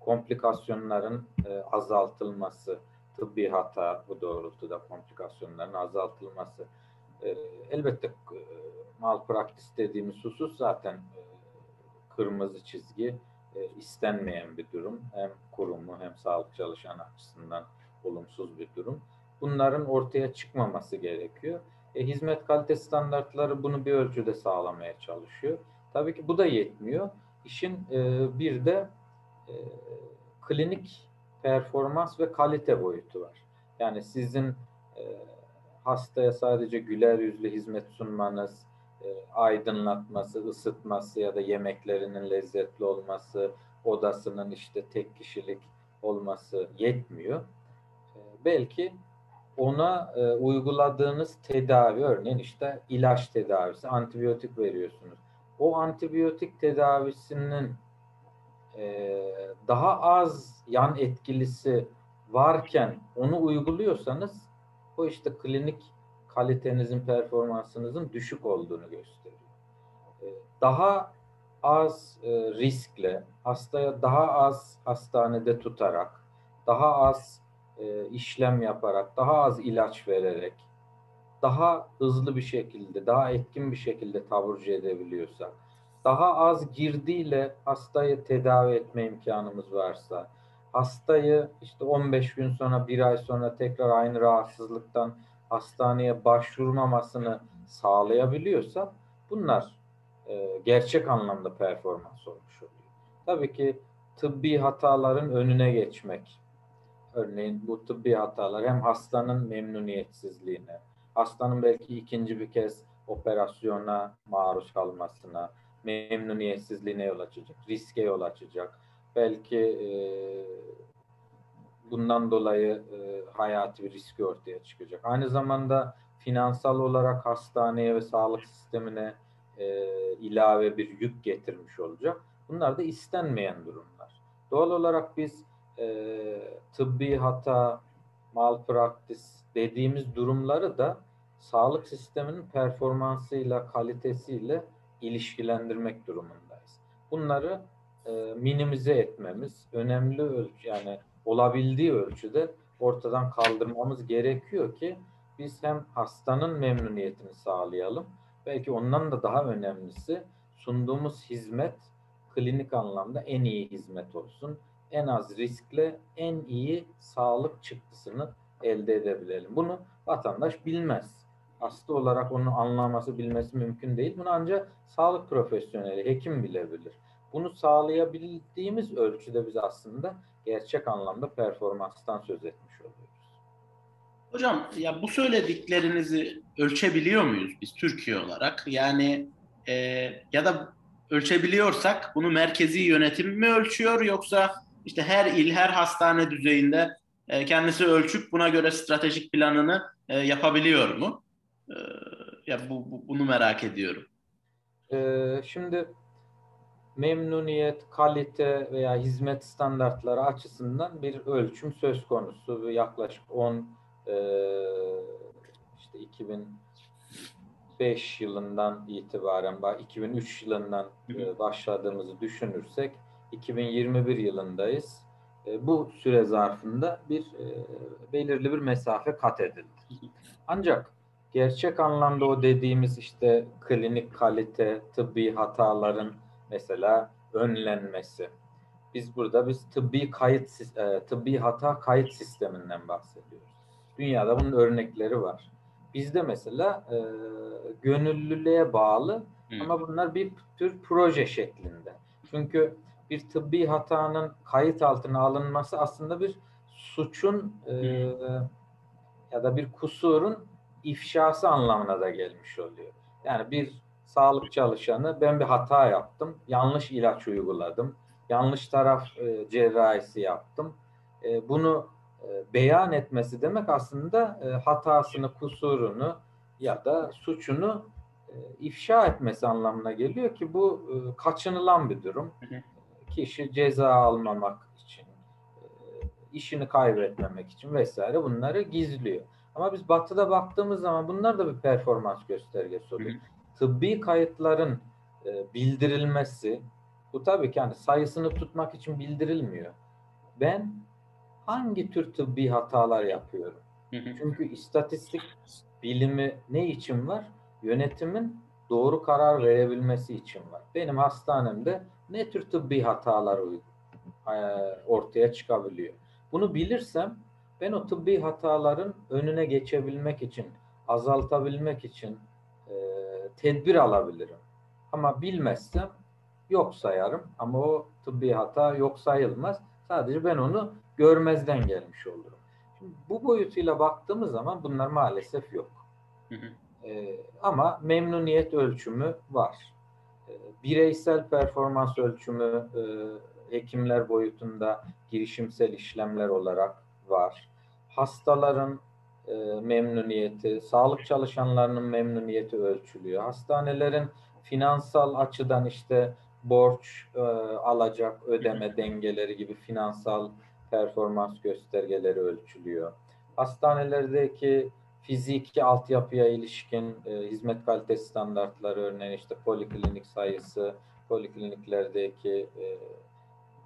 komplikasyonların e, azaltılması, tıbbi hata bu doğrultuda komplikasyonların azaltılması. E, elbette e, malpraktis dediğimiz husus zaten e, kırmızı çizgi e, istenmeyen bir durum. Hem kurumu hem sağlık çalışanı açısından olumsuz bir durum. Bunların ortaya çıkmaması gerekiyor. E, hizmet kalite standartları bunu bir ölçüde sağlamaya çalışıyor. Tabii ki bu da yetmiyor. İşin e, bir de e, klinik performans ve kalite boyutu var. Yani sizin e, hastaya sadece güler yüzlü hizmet sunmanız, e, aydınlatması, ısıtması ya da yemeklerinin lezzetli olması, odasının işte tek kişilik olması yetmiyor belki ona e, uyguladığınız tedavi örneğin işte ilaç tedavisi, antibiyotik veriyorsunuz. O antibiyotik tedavisinin e, daha az yan etkilisi varken onu uyguluyorsanız o işte klinik kalitenizin, performansınızın düşük olduğunu gösteriyor. daha az e, riskle, hastaya daha az hastanede tutarak, daha az e, işlem yaparak, daha az ilaç vererek, daha hızlı bir şekilde, daha etkin bir şekilde taburcu edebiliyorsak, daha az girdiyle hastayı tedavi etme imkanımız varsa, hastayı işte 15 gün sonra, bir ay sonra tekrar aynı rahatsızlıktan hastaneye başvurmamasını sağlayabiliyorsa bunlar e, gerçek anlamda performans olmuş oluyor. Tabii ki tıbbi hataların önüne geçmek. Örneğin bu tıbbi hatalar hem hastanın memnuniyetsizliğine, hastanın belki ikinci bir kez operasyona maruz kalmasına, memnuniyetsizliğine yol açacak, riske yol açacak. Belki e, bundan dolayı e, hayati bir riski ortaya çıkacak. Aynı zamanda finansal olarak hastaneye ve sağlık sistemine e, ilave bir yük getirmiş olacak. Bunlar da istenmeyen durumlar. Doğal olarak biz e, tıbbi hata, malpraktis dediğimiz durumları da sağlık sisteminin performansıyla, kalitesiyle ilişkilendirmek durumundayız. Bunları e, minimize etmemiz, önemli ölçü yani olabildiği ölçüde ortadan kaldırmamız gerekiyor ki biz hem hastanın memnuniyetini sağlayalım belki ondan da daha önemlisi sunduğumuz hizmet klinik anlamda en iyi hizmet olsun. En az riskle en iyi sağlık çıktısını elde edebilelim. Bunu vatandaş bilmez. Hasta olarak onu anlaması, bilmesi mümkün değil. Bunu ancak sağlık profesyoneli, hekim bilebilir. Bunu sağlayabildiğimiz ölçüde biz aslında gerçek anlamda performanstan söz etmiş oluyoruz. Hocam ya bu söylediklerinizi ölçebiliyor muyuz biz Türkiye olarak? Yani e, ya da ölçebiliyorsak bunu merkezi yönetim mi ölçüyor yoksa işte her il her hastane düzeyinde e, kendisi ölçüp buna göre stratejik planını e, yapabiliyor mu? E, ya bu, bu bunu merak ediyorum. Ee, şimdi memnuniyet, kalite veya hizmet standartları açısından bir ölçüm söz konusu. Yaklaşık 10 ee, işte 2005 yılından itibaren 2003 yılından e, başladığımızı düşünürsek 2021 yılındayız. E, bu süre zarfında bir e, belirli bir mesafe kat edildi. Ancak gerçek anlamda o dediğimiz işte klinik kalite, tıbbi hataların mesela önlenmesi. Biz burada biz tıbbi kayıt tıbbi hata kayıt sisteminden bahsediyoruz. Dünyada bunun örnekleri var. Bizde mesela e, gönüllülüğe bağlı hmm. ama bunlar bir tür proje şeklinde. Çünkü bir tıbbi hatanın kayıt altına alınması aslında bir suçun e, ya da bir kusurun ifşası anlamına da gelmiş oluyor. Yani bir sağlık çalışanı ben bir hata yaptım, yanlış ilaç uyguladım, yanlış taraf e, cerrahisi yaptım. E, bunu e, beyan etmesi demek aslında e, hatasını, kusurunu ya da suçunu e, ifşa etmesi anlamına geliyor ki bu kaçınılan bir durum. Kişi ceza almamak için, işini kaybetmemek için vesaire bunları gizliyor. Ama biz batıda baktığımız zaman bunlar da bir performans göstergesi oluyor. Tıbbi kayıtların bildirilmesi, bu tabii ki yani sayısını tutmak için bildirilmiyor. Ben hangi tür tıbbi hatalar yapıyorum? Çünkü istatistik bilimi ne için var? Yönetimin doğru karar verebilmesi için var. Benim hastanemde ne tür tıbbi hatalar e, ortaya çıkabiliyor? Bunu bilirsem ben o tıbbi hataların önüne geçebilmek için, azaltabilmek için e, tedbir alabilirim. Ama bilmezsem yok sayarım ama o tıbbi hata yok sayılmaz. Sadece ben onu görmezden gelmiş olurum. Şimdi bu boyutuyla baktığımız zaman bunlar maalesef yok. Hı hı. Ee, ama memnuniyet ölçümü var. Bireysel performans ölçümü e, hekimler boyutunda girişimsel işlemler olarak var. Hastaların e, memnuniyeti, sağlık çalışanlarının memnuniyeti ölçülüyor. Hastanelerin finansal açıdan işte borç e, alacak ödeme dengeleri gibi finansal performans göstergeleri ölçülüyor. Hastanelerdeki fiziki altyapıya ilişkin e, hizmet kalitesi standartları örneğin işte poliklinik sayısı, polikliniklerdeki e,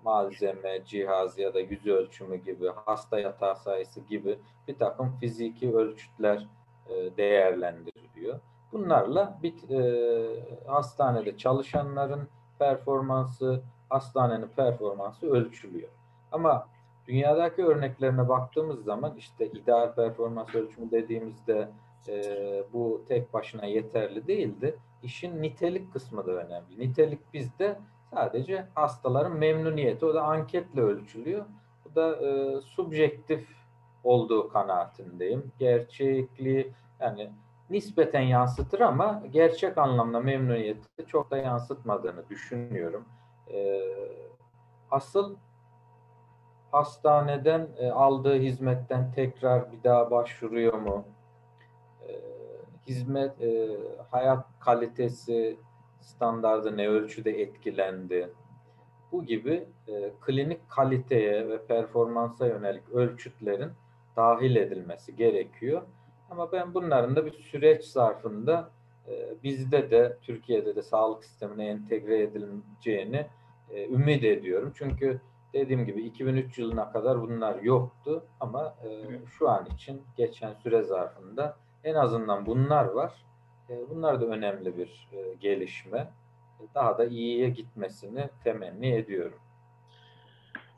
malzeme, cihaz ya da yüz ölçümü gibi, hasta yatağı sayısı gibi bir takım fiziki ölçütler e, değerlendiriliyor. Bunlarla bir e, hastanede çalışanların performansı, hastanenin performansı ölçülüyor. Ama dünyadaki örneklerine baktığımız zaman işte ideal performans ölçümü dediğimizde e, bu tek başına yeterli değildi. İşin nitelik kısmı da önemli. Nitelik bizde sadece hastaların memnuniyeti. O da anketle ölçülüyor. Bu da e, subjektif olduğu kanaatindeyim. Gerçekliği yani nispeten yansıtır ama gerçek anlamda memnuniyeti çok da yansıtmadığını düşünüyorum. E, asıl hastaneden e, aldığı hizmetten tekrar bir daha başvuruyor mu? E, hizmet, e, hayat kalitesi standardı ne ölçüde etkilendi? Bu gibi e, klinik kaliteye ve performansa yönelik ölçütlerin dahil edilmesi gerekiyor. Ama ben bunların da bir süreç zarfında e, bizde de Türkiye'de de sağlık sistemine entegre edileceğini e, ümit ediyorum. Çünkü dediğim gibi 2003 yılına kadar bunlar yoktu ama e, şu an için geçen süre zarfında en azından bunlar var. E, bunlar da önemli bir e, gelişme. Daha da iyiye gitmesini temenni ediyorum.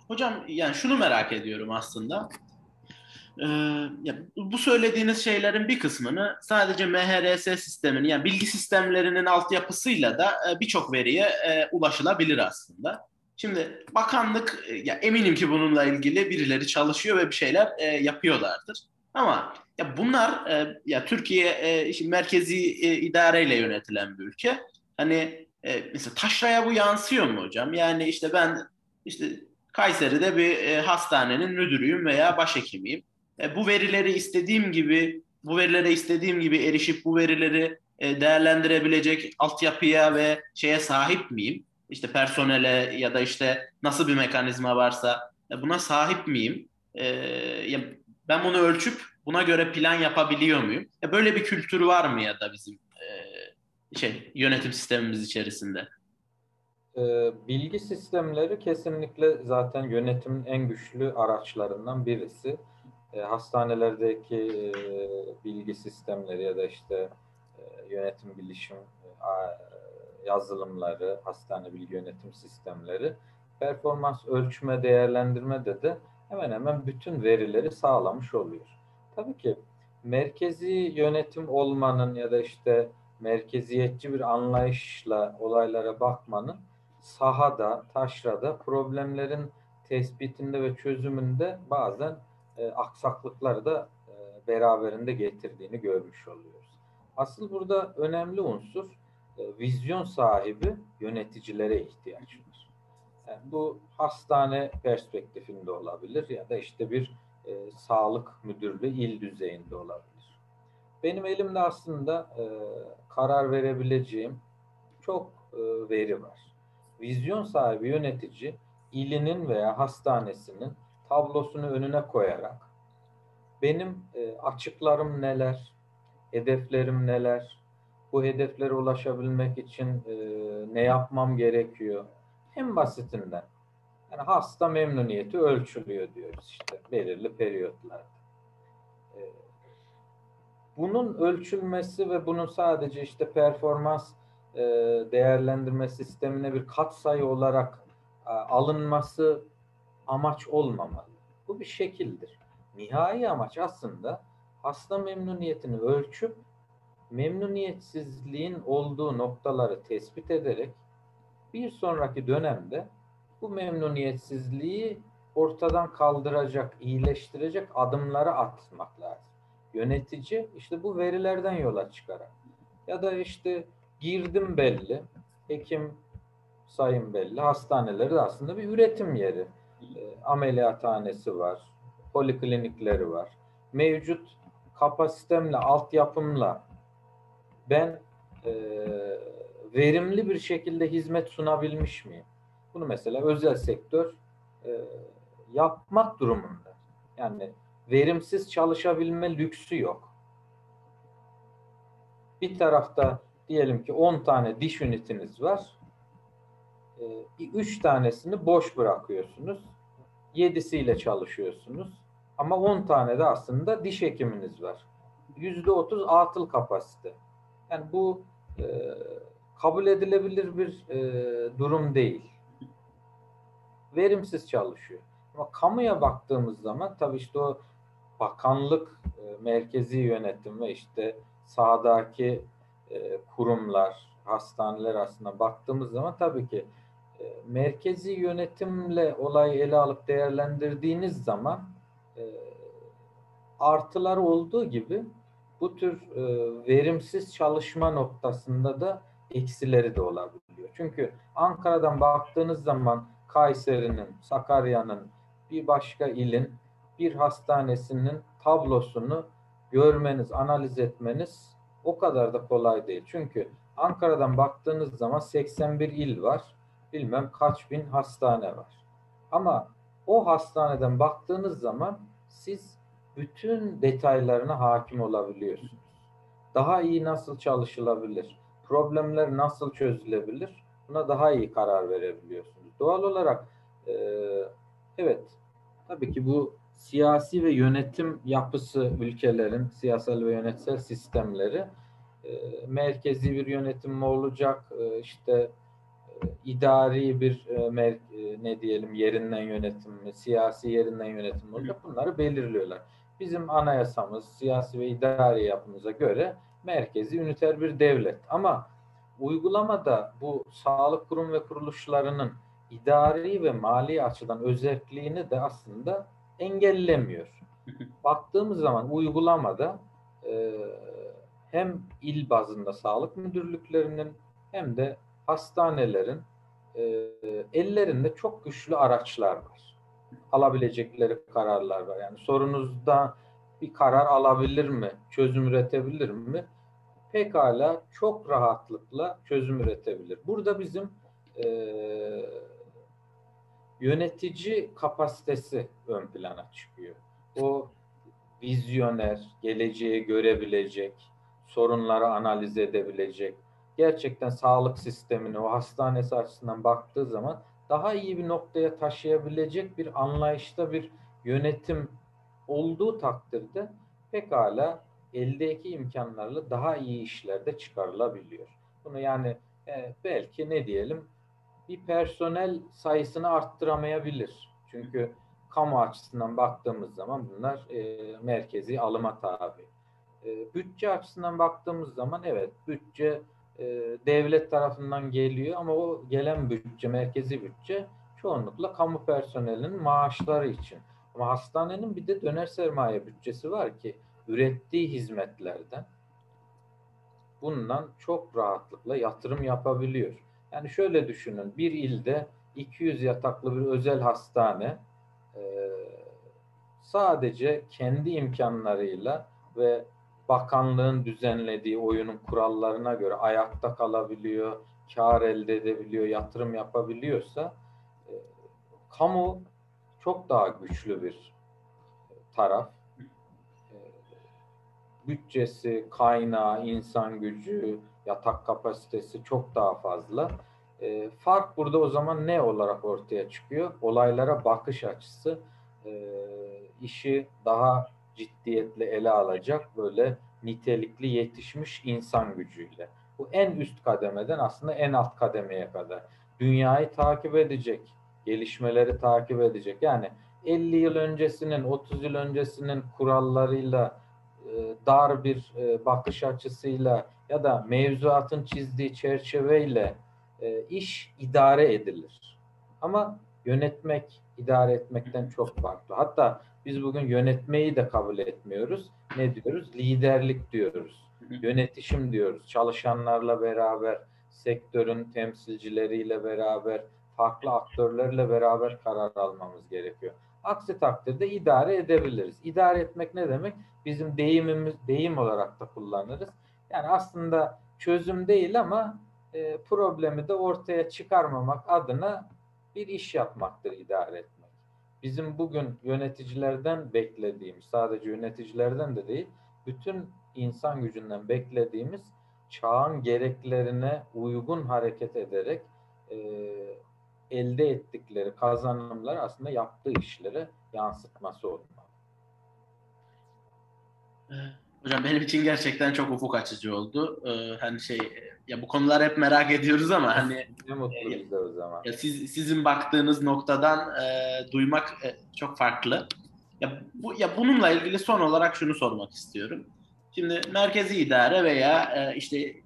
Hocam yani şunu merak ediyorum aslında. Ee, ya bu söylediğiniz şeylerin bir kısmını sadece MHRS sisteminin yani bilgi sistemlerinin altyapısıyla da e, birçok veriye e, ulaşılabilir aslında. Şimdi bakanlık e, ya eminim ki bununla ilgili birileri çalışıyor ve bir şeyler e, yapıyorlardır. Ama ya bunlar e, ya Türkiye e, işte merkezi e, idareyle yönetilen bir ülke. Hani e, mesela taşraya bu yansıyor mu hocam? Yani işte ben işte Kayseri'de bir e, hastanenin müdürüyüm veya başhekimiyim. E, bu verileri istediğim gibi bu verilere istediğim gibi erişip bu verileri e, değerlendirebilecek altyapıya ve şeye sahip miyim? İşte personele ya da işte nasıl bir mekanizma varsa e, buna sahip miyim? E, ben bunu ölçüp buna göre plan yapabiliyor muyum? E, böyle bir kültür var mı ya da bizim e, şey yönetim sistemimiz içerisinde? E, bilgi sistemleri kesinlikle zaten yönetimin en güçlü araçlarından birisi. Hastanelerdeki bilgi sistemleri ya da işte yönetim bilişim yazılımları, hastane bilgi yönetim sistemleri performans ölçme, değerlendirme de hemen hemen bütün verileri sağlamış oluyor. Tabii ki merkezi yönetim olmanın ya da işte merkeziyetçi bir anlayışla olaylara bakmanın sahada, taşrada problemlerin tespitinde ve çözümünde bazen e, aksaklıkları da e, beraberinde getirdiğini görmüş oluyoruz. Asıl burada önemli unsur e, vizyon sahibi yöneticilere ihtiyaç var. Yani bu hastane perspektifinde olabilir ya da işte bir e, sağlık müdürlüğü il düzeyinde olabilir. Benim elimde aslında e, karar verebileceğim çok e, veri var. Vizyon sahibi yönetici ilinin veya hastanesinin tablosunu önüne koyarak benim e, açıklarım neler, hedeflerim neler, bu hedeflere ulaşabilmek için e, ne yapmam gerekiyor? En basitinden. Yani hasta memnuniyeti ölçülüyor diyoruz işte belirli periyotlarda. E, bunun ölçülmesi ve bunun sadece işte performans e, değerlendirme sistemine bir katsayı olarak e, alınması amaç olmamalı. Bu bir şekildir. Nihai amaç aslında hasta memnuniyetini ölçüp memnuniyetsizliğin olduğu noktaları tespit ederek bir sonraki dönemde bu memnuniyetsizliği ortadan kaldıracak, iyileştirecek adımları atmak lazım. Yönetici işte bu verilerden yola çıkarak ya da işte girdim belli, hekim sayım belli, hastaneleri de aslında bir üretim yeri. E, ameliyathanesi var, poliklinikleri var. Mevcut kapasitemle, altyapımla ben e, verimli bir şekilde hizmet sunabilmiş miyim? Bunu mesela özel sektör e, yapmak durumunda. Yani verimsiz çalışabilme lüksü yok. Bir tarafta diyelim ki 10 tane diş ünitiniz var. 3 tanesini boş bırakıyorsunuz. 7'siyle çalışıyorsunuz. Ama 10 tane de aslında diş hekiminiz var. %30 atıl kapasite. Yani bu e, kabul edilebilir bir e, durum değil. Verimsiz çalışıyor. Ama kamuya baktığımız zaman tabii işte o bakanlık, e, merkezi yönetim ve işte sahadaki e, kurumlar, hastaneler aslında baktığımız zaman tabii ki e, merkezi yönetimle olayı ele alıp değerlendirdiğiniz zaman e, artılar olduğu gibi bu tür e, verimsiz çalışma noktasında da eksileri de olabiliyor. Çünkü Ankara'dan baktığınız zaman Kayseri'nin, Sakarya'nın, bir başka ilin bir hastanesinin tablosunu görmeniz, analiz etmeniz o kadar da kolay değil. Çünkü Ankara'dan baktığınız zaman 81 il var. Bilmem kaç bin hastane var. Ama o hastaneden baktığınız zaman siz bütün detaylarına hakim olabiliyorsunuz. Daha iyi nasıl çalışılabilir? Problemler nasıl çözülebilir? Buna daha iyi karar verebiliyorsunuz. Doğal olarak e, evet tabii ki bu siyasi ve yönetim yapısı ülkelerin siyasal ve yönetsel sistemleri e, merkezi bir yönetim mi olacak e, işte e, idari bir e, e, ne diyelim yerinden yönetim mi siyasi yerinden yönetim mi olacak bunları belirliyorlar. Bizim anayasamız siyasi ve idari yapımıza göre merkezi üniter bir devlet ama uygulamada bu sağlık kurum ve kuruluşlarının idari ve mali açıdan özelliğini de aslında engellemiyor. Baktığımız zaman uygulamada e, hem il bazında sağlık müdürlüklerinin hem de hastanelerin e, ellerinde çok güçlü araçlar var. Alabilecekleri kararlar var. Yani sorunuzda bir karar alabilir mi? Çözüm üretebilir mi? Pekala çok rahatlıkla çözüm üretebilir. Burada bizim e, yönetici kapasitesi ön plana çıkıyor. O vizyoner, geleceği görebilecek, sorunları analiz edebilecek, gerçekten sağlık sistemini o hastanesi açısından baktığı zaman daha iyi bir noktaya taşıyabilecek bir anlayışta bir yönetim olduğu takdirde pekala eldeki imkanlarla daha iyi işlerde çıkarılabiliyor. Bunu yani e, belki ne diyelim bir personel sayısını arttıramayabilir. Çünkü kamu açısından baktığımız zaman bunlar e, merkezi alıma tabi. E, bütçe açısından baktığımız zaman evet bütçe devlet tarafından geliyor ama o gelen bütçe, merkezi bütçe çoğunlukla kamu personelinin maaşları için. Ama hastanenin bir de döner sermaye bütçesi var ki ürettiği hizmetlerden bundan çok rahatlıkla yatırım yapabiliyor. Yani şöyle düşünün bir ilde 200 yataklı bir özel hastane e, sadece kendi imkanlarıyla ve bakanlığın düzenlediği oyunun kurallarına göre ayakta kalabiliyor, kar elde edebiliyor, yatırım yapabiliyorsa e, kamu çok daha güçlü bir taraf. E, bütçesi, kaynağı, insan gücü, yatak kapasitesi çok daha fazla. E, fark burada o zaman ne olarak ortaya çıkıyor? Olaylara bakış açısı, e, işi daha ciddiyetle ele alacak böyle nitelikli yetişmiş insan gücüyle. Bu en üst kademeden aslında en alt kademeye kadar. Dünyayı takip edecek, gelişmeleri takip edecek. Yani 50 yıl öncesinin, 30 yıl öncesinin kurallarıyla, e, dar bir e, bakış açısıyla ya da mevzuatın çizdiği çerçeveyle e, iş idare edilir. Ama yönetmek, idare etmekten çok farklı. Hatta biz bugün yönetmeyi de kabul etmiyoruz. Ne diyoruz? Liderlik diyoruz. Yönetişim diyoruz. Çalışanlarla beraber, sektörün temsilcileriyle beraber, farklı aktörlerle beraber karar almamız gerekiyor. Aksi takdirde idare edebiliriz. İdare etmek ne demek? Bizim deyimimiz, deyim olarak da kullanırız. Yani aslında çözüm değil ama e, problemi de ortaya çıkarmamak adına bir iş yapmaktır idare etmek. Bizim bugün yöneticilerden beklediğimiz, sadece yöneticilerden de değil, bütün insan gücünden beklediğimiz çağın gereklerine uygun hareket ederek e, elde ettikleri kazanımlar aslında yaptığı işlere yansıtması olmalı. Hocam benim için gerçekten çok ufuk açıcı oldu. Ee, hani şey ya bu konular hep merak ediyoruz ama hani ne mutlu e, bize o zaman. Ya siz sizin baktığınız noktadan e, duymak e, çok farklı. Ya bu ya bununla ilgili son olarak şunu sormak istiyorum. Şimdi merkezi idare veya e, işte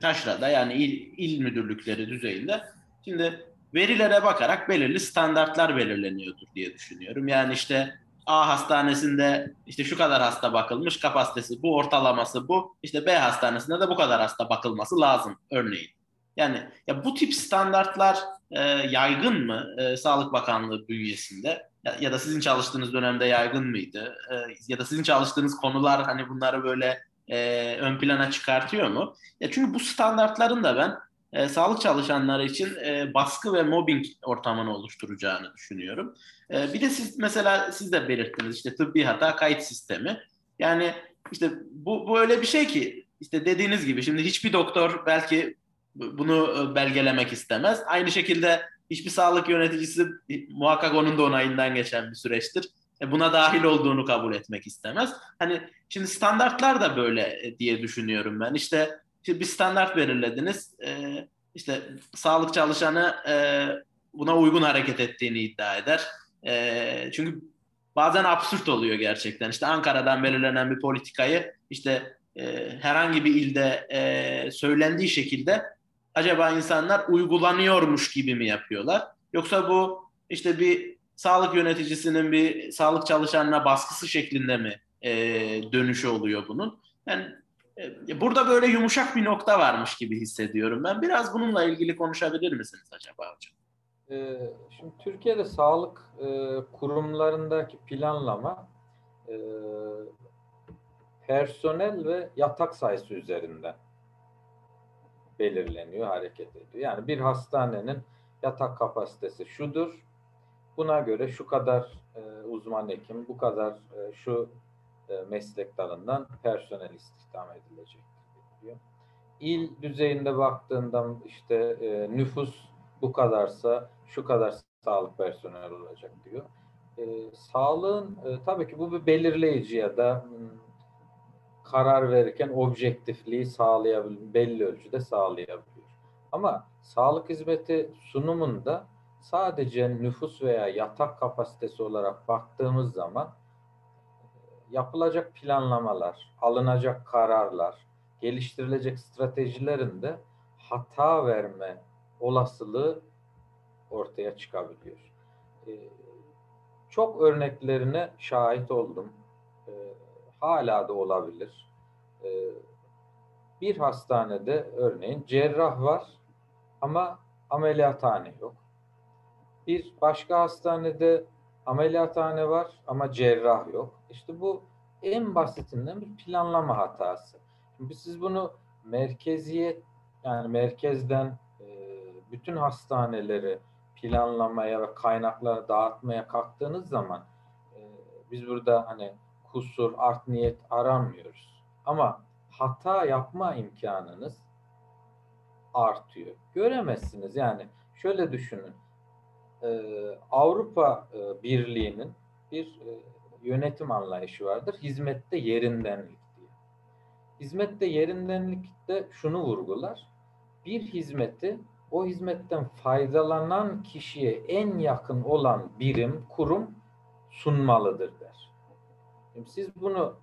taşrada yani il, il müdürlükleri düzeyinde şimdi verilere bakarak belirli standartlar belirleniyordur diye düşünüyorum. Yani işte A hastanesinde işte şu kadar hasta bakılmış kapasitesi bu ortalaması bu işte B hastanesinde de bu kadar hasta bakılması lazım örneğin. Yani ya bu tip standartlar e, yaygın mı e, Sağlık Bakanlığı bünyesinde ya, ya da sizin çalıştığınız dönemde yaygın mıydı? E, ya da sizin çalıştığınız konular hani bunları böyle e, ön plana çıkartıyor mu? Ya çünkü bu standartların da ben e, sağlık çalışanları için e, baskı ve mobbing ortamını oluşturacağını düşünüyorum. E, bir de siz mesela siz de belirttiniz işte tıbbi hata kayıt sistemi. Yani işte bu, bu öyle bir şey ki işte dediğiniz gibi şimdi hiçbir doktor belki bunu belgelemek istemez. Aynı şekilde hiçbir sağlık yöneticisi muhakkak onun da onayından geçen bir süreçtir. E, buna dahil olduğunu kabul etmek istemez. Hani şimdi standartlar da böyle diye düşünüyorum ben. İşte bir standart belirlediniz. E, işte sağlık çalışanı e, buna uygun hareket ettiğini iddia eder. E, çünkü bazen absürt oluyor gerçekten. İşte Ankara'dan belirlenen bir politikayı işte e, herhangi bir ilde e, söylendiği şekilde acaba insanlar uygulanıyormuş gibi mi yapıyorlar? Yoksa bu işte bir sağlık yöneticisinin bir sağlık çalışanına baskısı şeklinde mi e, dönüşü oluyor bunun? Yani burada böyle yumuşak bir nokta varmış gibi hissediyorum ben. Biraz bununla ilgili konuşabilir misiniz acaba hocam? Ee, şimdi Türkiye'de sağlık e, kurumlarındaki planlama e, personel ve yatak sayısı üzerinden belirleniyor, hareket ediyor. Yani bir hastanenin yatak kapasitesi şudur. Buna göre şu kadar e, uzman hekim, bu kadar şu e, meslek dalından personel istihdam edilecektir diyor. İl düzeyinde baktığında işte e, nüfus bu kadarsa şu kadar sağlık personeli olacak diyor. E, sağlığın e, tabii ki bu bir belirleyici ya da hmm, karar verirken objektifliği sağlayabilir, belli ölçüde sağlayabiliyor. Ama sağlık hizmeti sunumunda sadece nüfus veya yatak kapasitesi olarak baktığımız zaman yapılacak planlamalar, alınacak kararlar, geliştirilecek stratejilerin de hata verme olasılığı ortaya çıkabiliyor. Çok örneklerine şahit oldum hala da olabilir. E, bir hastanede örneğin cerrah var ama ameliyathane yok. Bir başka hastanede ameliyathane var ama cerrah yok. İşte bu en basitinden bir planlama hatası. Şimdi siz bunu merkeziyet yani merkezden e, bütün hastaneleri planlamaya ve kaynakları dağıtmaya kalktığınız zaman e, biz burada hani kusur, art niyet aramıyoruz. Ama hata yapma imkanınız artıyor. Göremezsiniz yani. Şöyle düşünün. Ee, Avrupa e, Birliği'nin bir e, yönetim anlayışı vardır. Hizmette yerindenlik diye. Hizmette yerindenlikte şunu vurgular. Bir hizmeti o hizmetten faydalanan kişiye en yakın olan birim, kurum sunmalıdır der. Şimdi siz bunu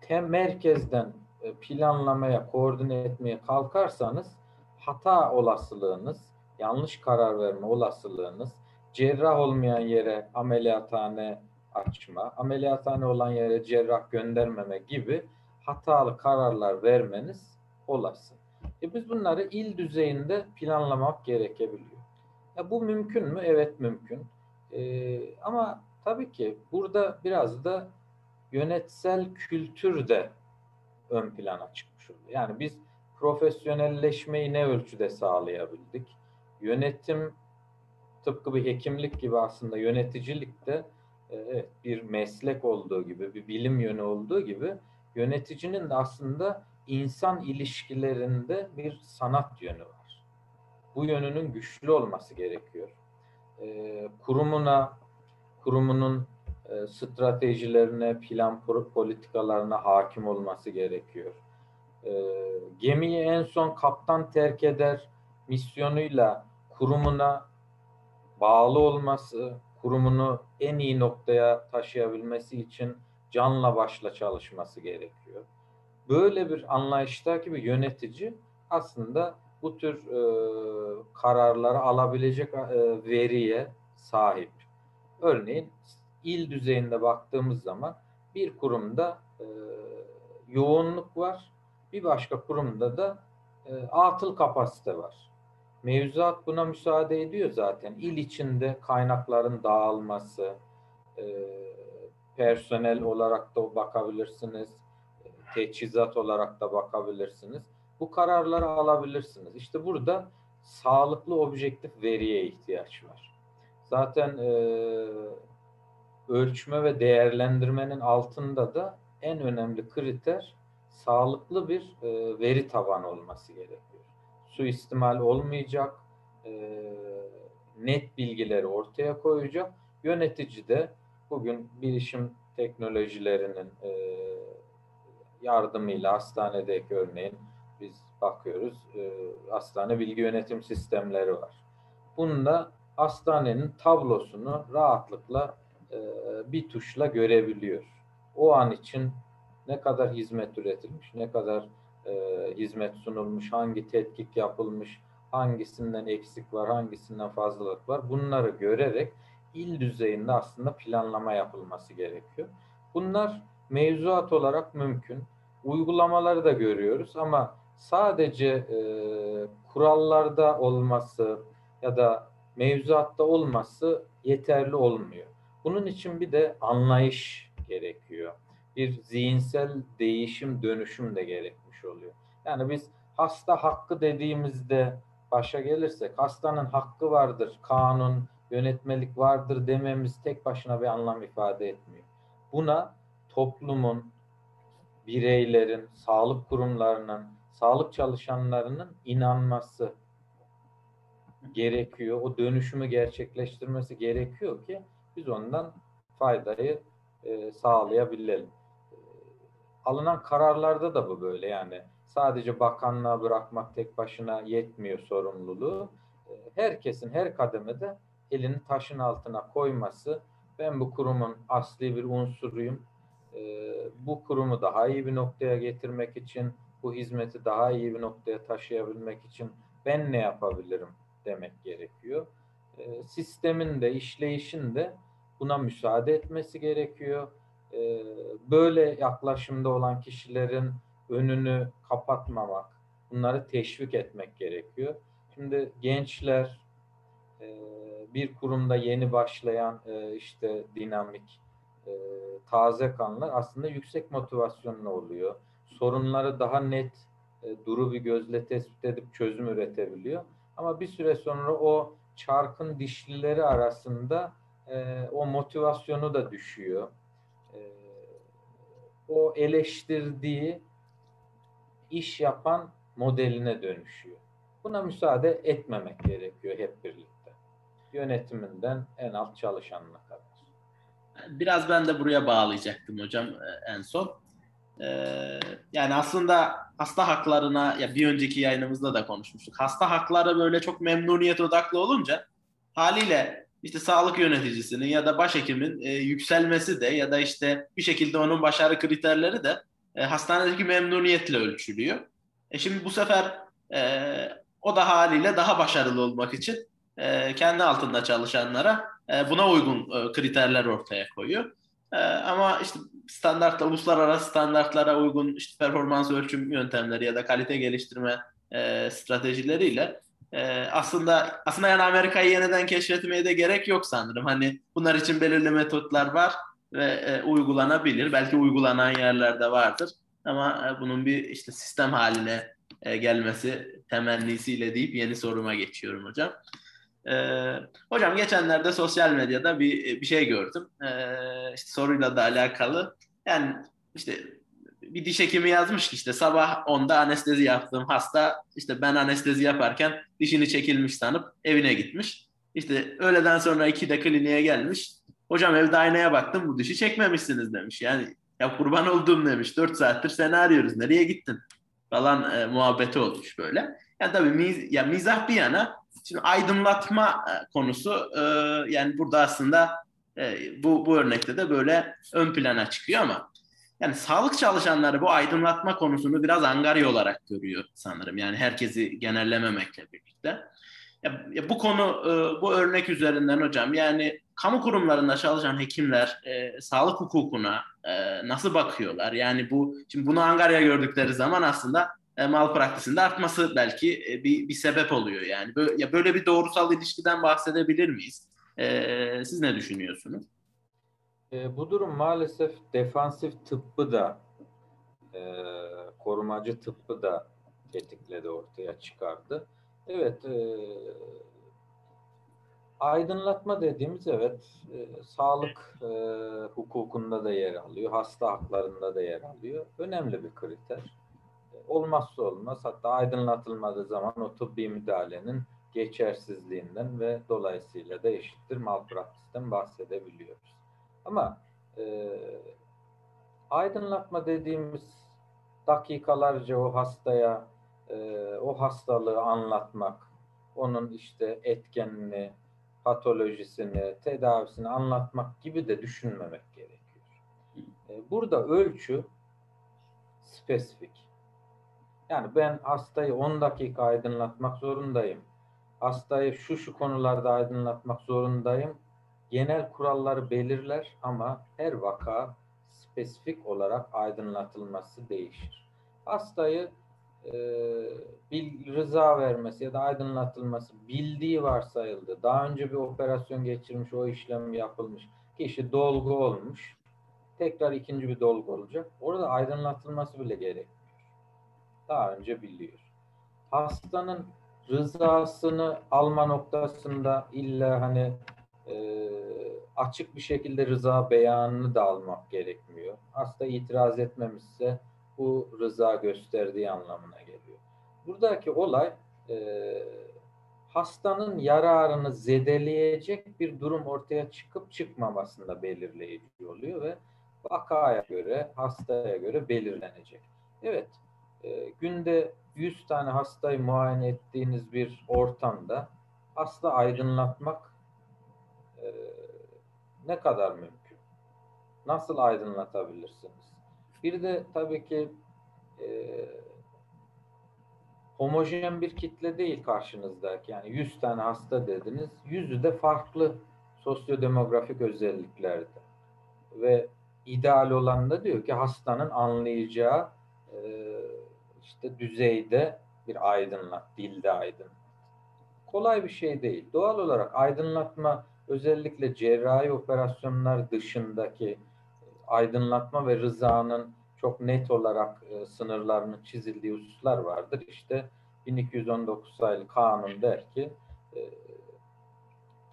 tem merkezden e, planlamaya, koordine etmeye kalkarsanız hata olasılığınız, yanlış karar verme olasılığınız, cerrah olmayan yere ameliyathane açma, ameliyathane olan yere cerrah göndermeme gibi hatalı kararlar vermeniz olası. E biz bunları il düzeyinde planlamak gerekebiliyor. Ya bu mümkün mü? Evet mümkün. Ee, ama tabii ki burada biraz da yönetsel kültür de ön plana çıkmış oluyor. Yani biz profesyonelleşmeyi ne ölçüde sağlayabildik? Yönetim tıpkı bir hekimlik gibi aslında yöneticilikte e, evet, bir meslek olduğu gibi, bir bilim yönü olduğu gibi yöneticinin de aslında insan ilişkilerinde bir sanat yönü var. Bu yönünün güçlü olması gerekiyor. E, kurumuna, kurumunun e, stratejilerine, plan politikalarına hakim olması gerekiyor. E, gemiyi en son kaptan terk eder misyonuyla kurumuna bağlı olması, kurumunu en iyi noktaya taşıyabilmesi için canla başla çalışması gerekiyor. Böyle bir anlayıştaki bir yönetici aslında bu tür e, kararları alabilecek e, veriye sahip. Örneğin il düzeyinde baktığımız zaman bir kurumda e, yoğunluk var, bir başka kurumda da e, atıl kapasite var. Mevzuat buna müsaade ediyor zaten. İl içinde kaynakların dağılması, e, personel olarak da bakabilirsiniz, teçhizat olarak da bakabilirsiniz. Bu kararları alabilirsiniz. İşte burada sağlıklı objektif veriye ihtiyaç var. Zaten e, ölçme ve değerlendirmenin altında da en önemli kriter sağlıklı bir e, veri tabanı olması gerekiyor. Suistimal olmayacak, e, net bilgileri ortaya koyacak. Yönetici de bugün bilişim teknolojilerinin e, yardımıyla hastanedeki örneğin biz bakıyoruz e, hastane bilgi yönetim sistemleri var. Bunda hastanenin tablosunu rahatlıkla e, bir tuşla görebiliyor. O an için ne kadar hizmet üretilmiş, ne kadar e, hizmet sunulmuş, hangi tetkik yapılmış, hangisinden eksik var, hangisinden fazlalık var. Bunları görerek il düzeyinde aslında planlama yapılması gerekiyor. Bunlar mevzuat olarak mümkün. Uygulamaları da görüyoruz ama sadece e, kurallarda olması ya da mevzuatta olması yeterli olmuyor. Bunun için bir de anlayış gerekiyor. Bir zihinsel değişim, dönüşüm de gerekmiş oluyor. Yani biz hasta hakkı dediğimizde başa gelirsek hastanın hakkı vardır, kanun, yönetmelik vardır dememiz tek başına bir anlam ifade etmiyor. Buna toplumun, bireylerin, sağlık kurumlarının, sağlık çalışanlarının inanması gerekiyor. O dönüşümü gerçekleştirmesi gerekiyor ki biz ondan faydayı e, sağlayabilelim. Alınan kararlarda da bu böyle yani sadece bakanlığa bırakmak tek başına yetmiyor sorumluluğu. E, herkesin her kademede elini taşın altına koyması ben bu kurumun asli bir unsuruyum. E, bu kurumu daha iyi bir noktaya getirmek için, bu hizmeti daha iyi bir noktaya taşıyabilmek için ben ne yapabilirim demek gerekiyor. E, sistemin de, işleyişin de buna müsaade etmesi gerekiyor. E, böyle yaklaşımda olan kişilerin önünü kapatmamak, bunları teşvik etmek gerekiyor. Şimdi gençler, e, bir kurumda yeni başlayan e, işte dinamik, e, taze kanlar aslında yüksek motivasyonlu oluyor. Sorunları daha net duru bir gözle tespit edip çözüm üretebiliyor. Ama bir süre sonra o çarkın dişlileri arasında o motivasyonu da düşüyor. O eleştirdiği iş yapan modeline dönüşüyor. Buna müsaade etmemek gerekiyor hep birlikte. Yönetiminden en alt çalışanına kadar. Biraz ben de buraya bağlayacaktım hocam e, en son. Ee, yani aslında hasta haklarına ya bir önceki yayınımızda da konuşmuştuk. Hasta hakları böyle çok memnuniyet odaklı olunca haliyle işte sağlık yöneticisinin ya da başhekimin e, yükselmesi de ya da işte bir şekilde onun başarı kriterleri de e, hastanedeki memnuniyetle ölçülüyor. E şimdi bu sefer e, o da haliyle daha başarılı olmak için e, kendi altında çalışanlara e, buna uygun e, kriterler ortaya koyuyor. E, ama işte standart, uluslararası standartlara uygun işte performans ölçüm yöntemleri ya da kalite geliştirme e, stratejileriyle e, aslında aslında yani Amerika'yı yeniden keşfetmeye de gerek yok sanırım. Hani bunlar için belirli metotlar var ve e, uygulanabilir. Belki uygulanan yerlerde vardır. Ama e, bunun bir işte sistem haline e, gelmesi temennisiyle deyip yeni soruma geçiyorum hocam. Ee, hocam geçenlerde sosyal medyada bir bir şey gördüm. Ee, işte soruyla da alakalı. Yani işte bir diş hekimi yazmış ki işte sabah 10'da anestezi yaptığım hasta işte ben anestezi yaparken dişini çekilmiş sanıp evine gitmiş. İşte öğleden sonra 2'de kliniğe gelmiş. Hocam evde aynaya baktım bu dişi çekmemişsiniz demiş. Yani ya kurban olduğum demiş. 4 saattir seni arıyoruz. Nereye gittin? Falan e, muhabbeti olmuş böyle. Yani tabii miz, ya mizah bir yana şimdi aydınlatma e, konusu e, yani burada aslında e, bu, bu örnekte de böyle ön plana çıkıyor ama yani sağlık çalışanları bu aydınlatma konusunu biraz angarya olarak görüyor sanırım. Yani herkesi genellememekle birlikte. Ya, ya bu konu e, bu örnek üzerinden hocam yani kamu kurumlarında çalışan hekimler e, sağlık hukukuna e, nasıl bakıyorlar? Yani bu şimdi bunu Angarya gördükleri zaman aslında e, mal praktisinde artması belki e, bir, bir sebep oluyor. Yani böyle, ya böyle bir doğrusal ilişkiden bahsedebilir miyiz? E, siz ne düşünüyorsunuz? E, bu durum maalesef defansif tıbbı da e, korumacı tıbbı da tetikledi ortaya çıkardı. Evet, e, aydınlatma dediğimiz evet e, sağlık e, hukukunda da yer alıyor, hasta haklarında da yer alıyor. Önemli bir kriter. E, olmazsa olmaz hatta aydınlatılmadığı zaman o tıbbi müdahalenin geçersizliğinden ve dolayısıyla da eşittir malpraktisten bahsedebiliyoruz. Ama e, aydınlatma dediğimiz dakikalarca o hastaya e, o hastalığı anlatmak, onun işte etkenini, patolojisini, tedavisini anlatmak gibi de düşünmemek gerekiyor. E, burada ölçü spesifik. Yani ben hastayı 10 dakika aydınlatmak zorundayım. Hastayı şu şu konularda aydınlatmak zorundayım. Genel kuralları belirler ama her vaka spesifik olarak aydınlatılması değişir. Hastayı e, bil, rıza vermesi ya da aydınlatılması bildiği varsayıldı. Daha önce bir operasyon geçirmiş, o işlem yapılmış. Kişi dolgu olmuş. Tekrar ikinci bir dolgu olacak. Orada aydınlatılması bile gerekmiyor. Daha önce biliyor. Hastanın rızasını alma noktasında illa hani e, açık bir şekilde rıza beyanını da almak gerekmiyor. Hasta itiraz etmemişse bu rıza gösterdiği anlamına geliyor. Buradaki olay e, hastanın yararını zedeleyecek bir durum ortaya çıkıp çıkmamasında belirleyici oluyor ve vakaya göre, hastaya göre belirlenecek. Evet, e, günde 100 tane hastayı muayene ettiğiniz bir ortamda hasta aydınlatmak e, ne kadar mümkün? Nasıl aydınlatabilirsiniz? Bir de tabii ki e, homojen bir kitle değil karşınızdaki. Yani 100 tane hasta dediniz. Yüzü de farklı sosyodemografik özelliklerde. Ve ideal olan da diyor ki hastanın anlayacağı e, işte düzeyde bir aydınlat, dilde aydınlat. Kolay bir şey değil. Doğal olarak aydınlatma özellikle cerrahi operasyonlar dışındaki aydınlatma ve rızanın çok net olarak e, sınırlarının çizildiği hususlar vardır. İşte 1219 sayılı kanun der ki e,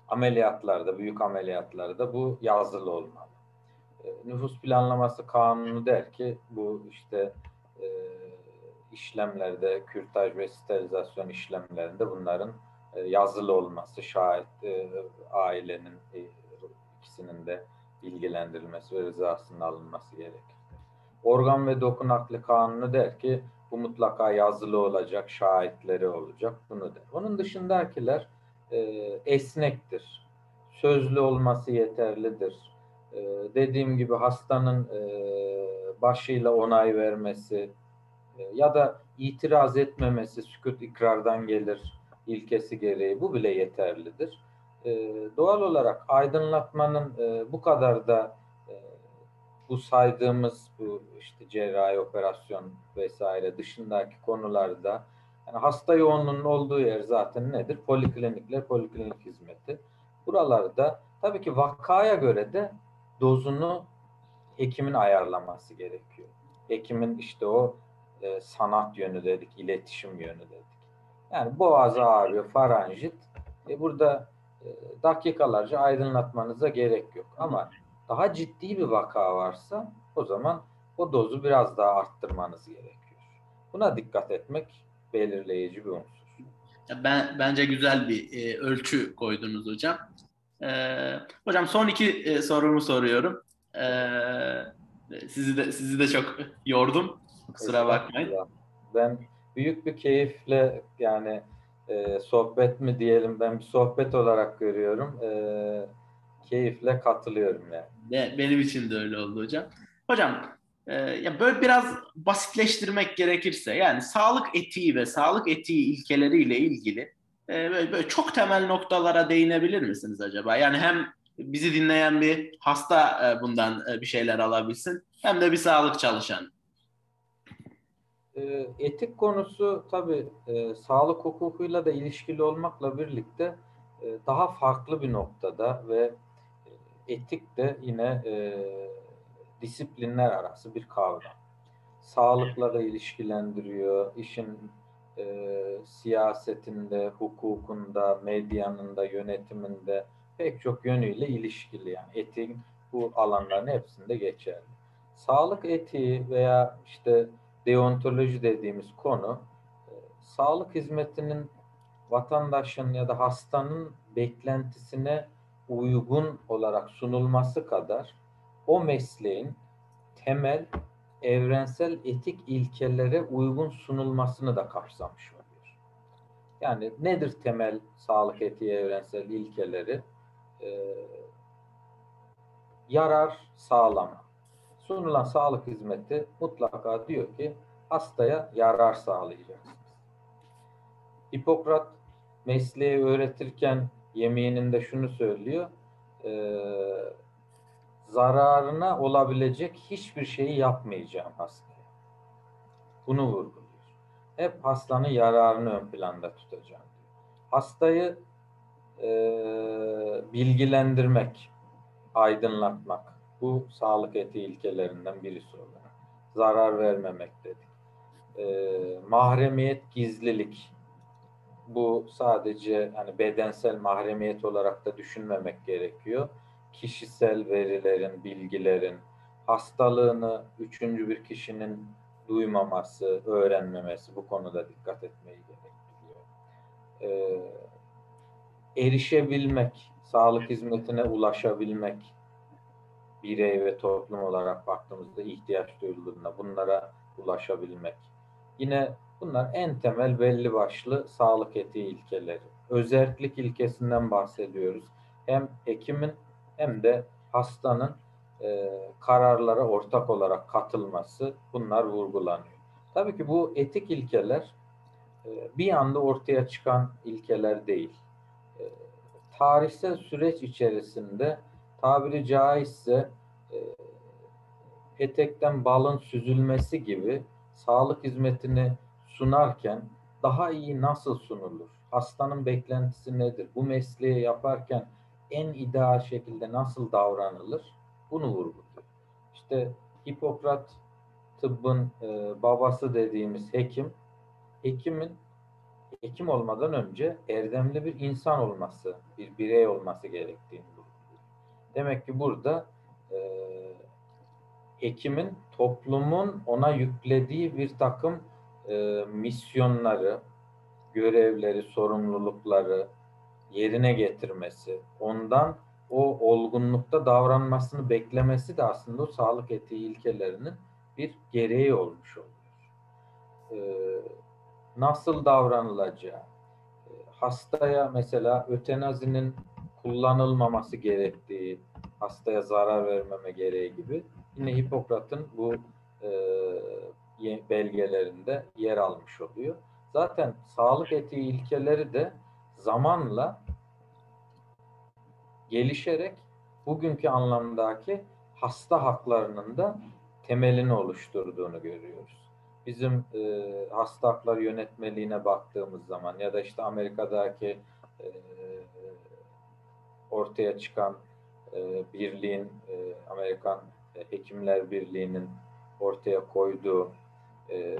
ameliyatlarda, büyük ameliyatlarda bu yazılı olmalı. E, nüfus planlaması kanunu der ki bu işte e, işlemlerde, kürtaj ve sterilizasyon işlemlerinde bunların e, yazılı olması, şahit e, ailenin e, ikisinin de bilgilendirilmesi ve rızasının alınması gerekir. Organ ve doku nakli kanunu der ki bu mutlaka yazılı olacak, şahitleri olacak, bunu der. Onun dışındakiler e, esnektir. Sözlü olması yeterlidir. E, dediğim gibi hastanın e, başıyla onay vermesi e, ya da itiraz etmemesi, sükut ikrardan gelir ilkesi gereği bu bile yeterlidir e, doğal olarak aydınlatmanın e, bu kadar da e, bu saydığımız bu işte cerrahi operasyon vesaire dışındaki konularda yani hasta yoğunluğunun olduğu yer zaten nedir? Poliklinikler, poliklinik hizmeti. Buralarda tabii ki vakaya göre de dozunu hekimin ayarlaması gerekiyor. Hekimin işte o e, sanat yönü dedik, iletişim yönü dedik. Yani boğaz ağrıyor, faranjit. E burada e, dakikalarca aydınlatmanıza gerek yok. Ama daha ciddi bir vaka varsa o zaman o dozu biraz daha arttırmanız gerekiyor. Buna dikkat etmek belirleyici bir unsur. Ben bence güzel bir e, ölçü koydunuz hocam. E, hocam son iki e, sorumu soruyorum. E, sizi de sizi de çok yordum. Kusura bakmayın. Ben büyük bir keyifle yani e, sohbet mi diyelim ben bir sohbet olarak görüyorum. E, keyifle katılıyorum yani. Benim için de öyle oldu hocam. Hocam e, ya böyle biraz basitleştirmek gerekirse yani sağlık etiği ve sağlık etiği ilkeleriyle ilgili e, böyle, böyle çok temel noktalara değinebilir misiniz acaba? Yani hem bizi dinleyen bir hasta e, bundan e, bir şeyler alabilsin hem de bir sağlık çalışan. E, etik konusu tabii e, sağlık hukukuyla da ilişkili olmakla birlikte e, daha farklı bir noktada ve e, etik de yine e, disiplinler arası bir kavram. Sağlıkla da ilişkilendiriyor, işin e, siyasetinde, hukukunda, medyanın da, yönetiminde pek çok yönüyle ilişkili. Yani etik bu alanların hepsinde geçerli. Sağlık etiği veya işte deontoloji dediğimiz konu e, sağlık hizmetinin vatandaşın ya da hastanın beklentisine uygun olarak sunulması kadar o mesleğin temel evrensel etik ilkelere uygun sunulmasını da kapsamış oluyor. Yani nedir temel sağlık etiği evrensel ilkeleri? Ee, yarar sağlama. Sunulan sağlık hizmeti mutlaka diyor ki hastaya yarar sağlayacaksınız. Hipokrat mesleği öğretirken yemeğinde şunu söylüyor. E, zararına olabilecek hiçbir şeyi yapmayacağım hastaya. Bunu vurguluyor. Hep hastanın yararını ön planda tutacağım. Hastayı e, bilgilendirmek, aydınlatmak. Bu sağlık etiği ilkelerinden birisi olarak. Zarar vermemek dedik. E, mahremiyet, gizlilik. Bu sadece hani bedensel mahremiyet olarak da düşünmemek gerekiyor kişisel verilerin, bilgilerin, hastalığını üçüncü bir kişinin duymaması, öğrenmemesi bu konuda dikkat etmeyi gerektiriyor. Ee, erişebilmek, sağlık hizmetine ulaşabilmek, birey ve toplum olarak baktığımızda ihtiyaç duyulduğunda bunlara ulaşabilmek. Yine bunlar en temel belli başlı sağlık etiği ilkeleri. Özellik ilkesinden bahsediyoruz. Hem hekimin hem de hastanın e, kararlara ortak olarak katılması bunlar vurgulanıyor. Tabii ki bu etik ilkeler e, bir anda ortaya çıkan ilkeler değil. E, tarihsel süreç içerisinde tabiri caizse e, petekten balın süzülmesi gibi sağlık hizmetini sunarken daha iyi nasıl sunulur? Hastanın beklentisi nedir? Bu mesleği yaparken en ideal şekilde nasıl davranılır bunu vurguluyor. İşte Hipokrat tıbbın e, babası dediğimiz hekim, hekimin hekim olmadan önce erdemli bir insan olması, bir birey olması gerektiğini. Demek ki burada e, hekimin toplumun ona yüklediği bir takım e, misyonları, görevleri, sorumlulukları, yerine getirmesi, ondan o olgunlukta davranmasını beklemesi de aslında o sağlık etiği ilkelerinin bir gereği olmuş oluyor. Ee, nasıl davranılacağı, e, hastaya mesela ötenazinin kullanılmaması gerektiği, hastaya zarar vermeme gereği gibi yine Hipokrat'ın bu e, belgelerinde yer almış oluyor. Zaten sağlık etiği ilkeleri de zamanla gelişerek bugünkü anlamdaki hasta haklarının da temelini oluşturduğunu görüyoruz. Bizim e, hasta hakları yönetmeliğine baktığımız zaman ya da işte Amerika'daki e, ortaya çıkan e, birliğin, e, Amerikan Hekimler Birliği'nin ortaya koyduğu e,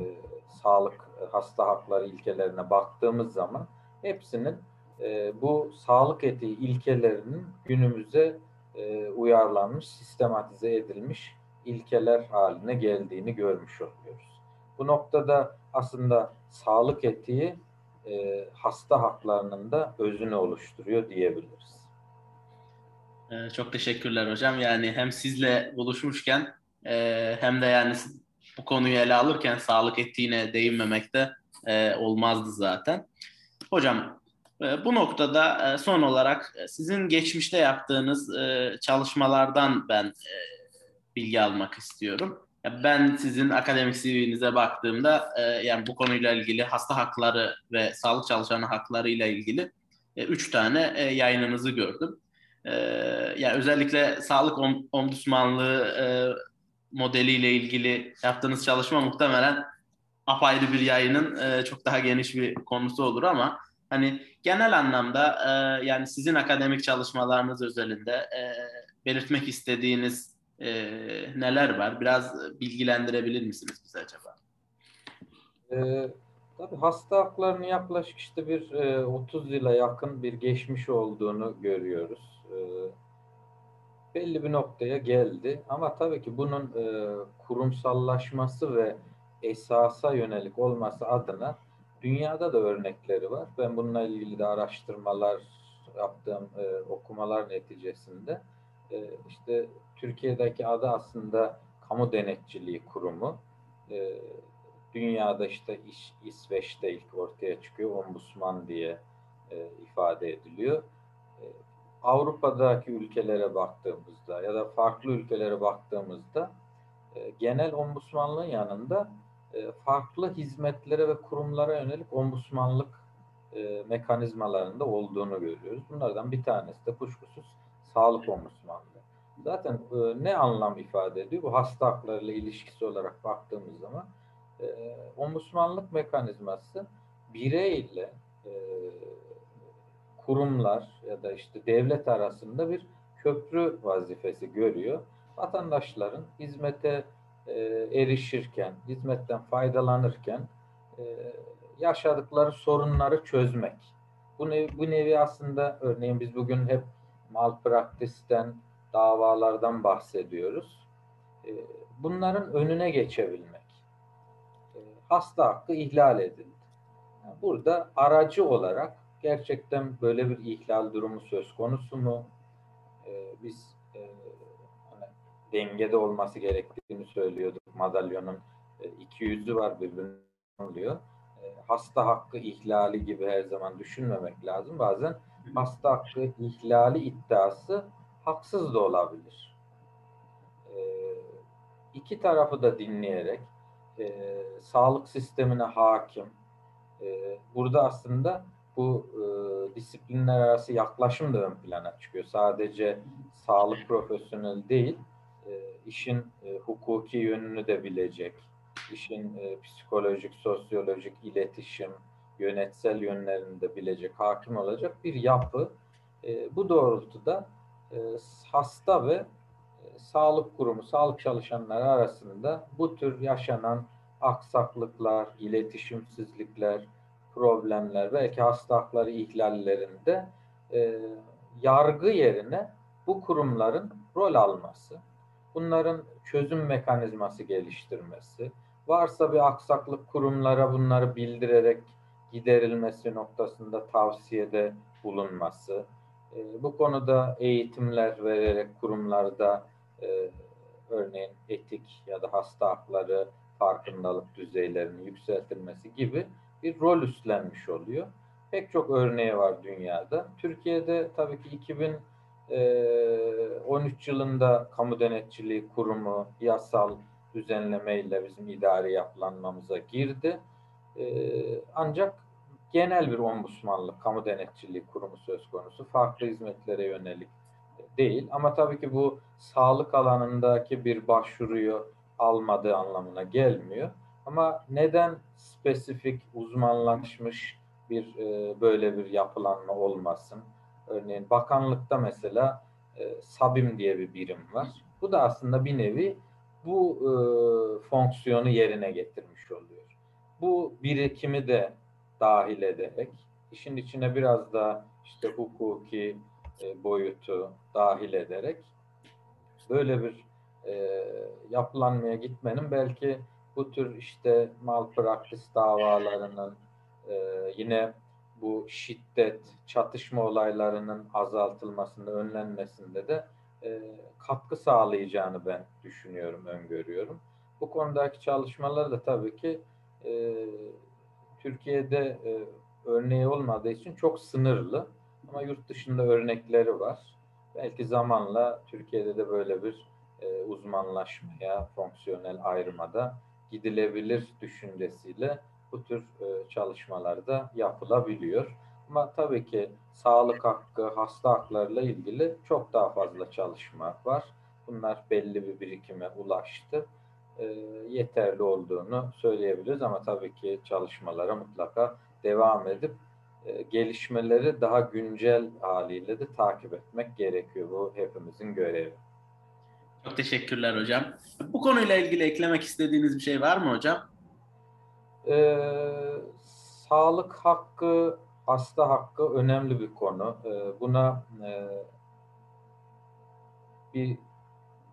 sağlık, hasta hakları ilkelerine baktığımız zaman hepsinin e, bu sağlık etiği ilkelerinin günümüze e, uyarlanmış, sistematize edilmiş ilkeler haline geldiğini görmüş oluyoruz. Bu noktada aslında sağlık etiği e, hasta haklarının da özünü oluşturuyor diyebiliriz. Ee, çok teşekkürler hocam. Yani hem sizle buluşmuşken e, hem de yani bu konuyu ele alırken sağlık etiğine değinmemek de e, olmazdı zaten. Hocam e, bu noktada son olarak sizin geçmişte yaptığınız çalışmalardan ben bilgi almak istiyorum. Ben sizin akademik CV'nize baktığımda yani bu konuyla ilgili hasta hakları ve sağlık çalışanı hakları ile ilgili üç tane yayınınızı gördüm. Yani özellikle sağlık ombudsmanlığı modeliyle ilgili yaptığınız çalışma muhtemelen apayrı bir yayının e, çok daha geniş bir konusu olur ama hani genel anlamda e, yani sizin akademik çalışmalarınız özelinde e, belirtmek istediğiniz e, neler var? Biraz bilgilendirebilir misiniz bize acaba? E, tabii hasta haklarının yaklaşık işte bir e, 30 yıla yakın bir geçmiş olduğunu görüyoruz. E, belli bir noktaya geldi. Ama tabii ki bunun e, kurumsallaşması ve esasa yönelik olması adına dünyada da örnekleri var. Ben bununla ilgili de araştırmalar yaptığım e, okumalar neticesinde e, işte Türkiye'deki adı aslında Kamu Denetçiliği Kurumu. E, dünyada işte İş, İsveç'te ilk ortaya çıkıyor. Ombudsman diye e, ifade ediliyor. Avrupa'daki ülkelere baktığımızda ya da farklı ülkelere baktığımızda e, genel ombudsmanlığın yanında e, farklı hizmetlere ve kurumlara yönelik ombudsmanlık e, mekanizmalarında olduğunu görüyoruz. Bunlardan bir tanesi de kuşkusuz sağlık ombudsmanlığı. Zaten ne anlam ifade ediyor? Bu hasta haklarıyla ilişkisi olarak baktığımız zaman e, ombudsmanlık mekanizması bireyle kurumlar ya da işte devlet arasında bir köprü vazifesi görüyor. Vatandaşların hizmete e, erişirken, hizmetten faydalanırken e, yaşadıkları sorunları çözmek. Bu nevi, bu nevi aslında örneğin biz bugün hep malpraktisten, davalardan bahsediyoruz. E, bunların önüne geçebilmek. E, hasta hakkı ihlal edildi. Burada aracı olarak gerçekten böyle bir ihlal durumu söz konusu mu? Ee, biz e, hani dengede olması gerektiğini söylüyorduk. Madalyonun e, iki yüzü var birbirine oluyor. E, hasta hakkı ihlali gibi her zaman düşünmemek lazım. Bazen hasta hakkı ihlali iddiası haksız da olabilir. E, iki tarafı da dinleyerek e, sağlık sistemine hakim. E, burada aslında bu e, disiplinler arası yaklaşım da ön plana çıkıyor. Sadece sağlık profesyonel değil, e, işin e, hukuki yönünü de bilecek, işin e, psikolojik, sosyolojik, iletişim, yönetsel yönlerini de bilecek, hakim olacak bir yapı. E, bu doğrultuda e, hasta ve e, sağlık kurumu, sağlık çalışanları arasında bu tür yaşanan aksaklıklar, iletişimsizlikler, problemler, belki hasta hakları ihlallerinde e, yargı yerine bu kurumların rol alması, bunların çözüm mekanizması geliştirmesi, varsa bir aksaklık kurumlara bunları bildirerek giderilmesi noktasında tavsiyede bulunması, e, bu konuda eğitimler vererek kurumlarda e, örneğin etik ya da hasta hakları farkındalık düzeylerinin yükseltilmesi gibi bir rol üstlenmiş oluyor. Pek çok örneği var dünyada. Türkiye'de tabii ki 2013 yılında kamu denetçiliği kurumu yasal düzenlemeyle bizim idari yapılanmamıza girdi. Ancak genel bir ombudsmanlık, kamu denetçiliği kurumu söz konusu. Farklı hizmetlere yönelik değil. Ama tabii ki bu sağlık alanındaki bir başvuruyu almadığı anlamına gelmiyor. Ama neden spesifik, uzmanlaşmış bir e, böyle bir yapılanma olmasın? Örneğin bakanlıkta mesela e, SABİM diye bir birim var. Bu da aslında bir nevi bu e, fonksiyonu yerine getirmiş oluyor. Bu birikimi de dahil ederek işin içine biraz da işte hukuki e, boyutu dahil ederek böyle bir e, yapılanmaya gitmenin belki bu tür işte malpraktis davalarının e, yine bu şiddet, çatışma olaylarının azaltılmasında, önlenmesinde de e, katkı sağlayacağını ben düşünüyorum, öngörüyorum. Bu konudaki çalışmalar da tabii ki e, Türkiye'de e, örneği olmadığı için çok sınırlı ama yurt dışında örnekleri var. Belki zamanla Türkiye'de de böyle bir e, uzmanlaşmaya, fonksiyonel ayrımada gidilebilir düşüncesiyle bu tür e, çalışmalarda yapılabiliyor. Ama tabii ki sağlık hakkı, hasta haklarıyla ilgili çok daha fazla çalışma var. Bunlar belli bir birikime ulaştı. E, yeterli olduğunu söyleyebiliriz ama tabii ki çalışmalara mutlaka devam edip e, gelişmeleri daha güncel haliyle de takip etmek gerekiyor. Bu hepimizin görevi. Çok teşekkürler hocam. Bu konuyla ilgili eklemek istediğiniz bir şey var mı hocam? Ee, sağlık hakkı, hasta hakkı önemli bir konu. Ee, buna e, bir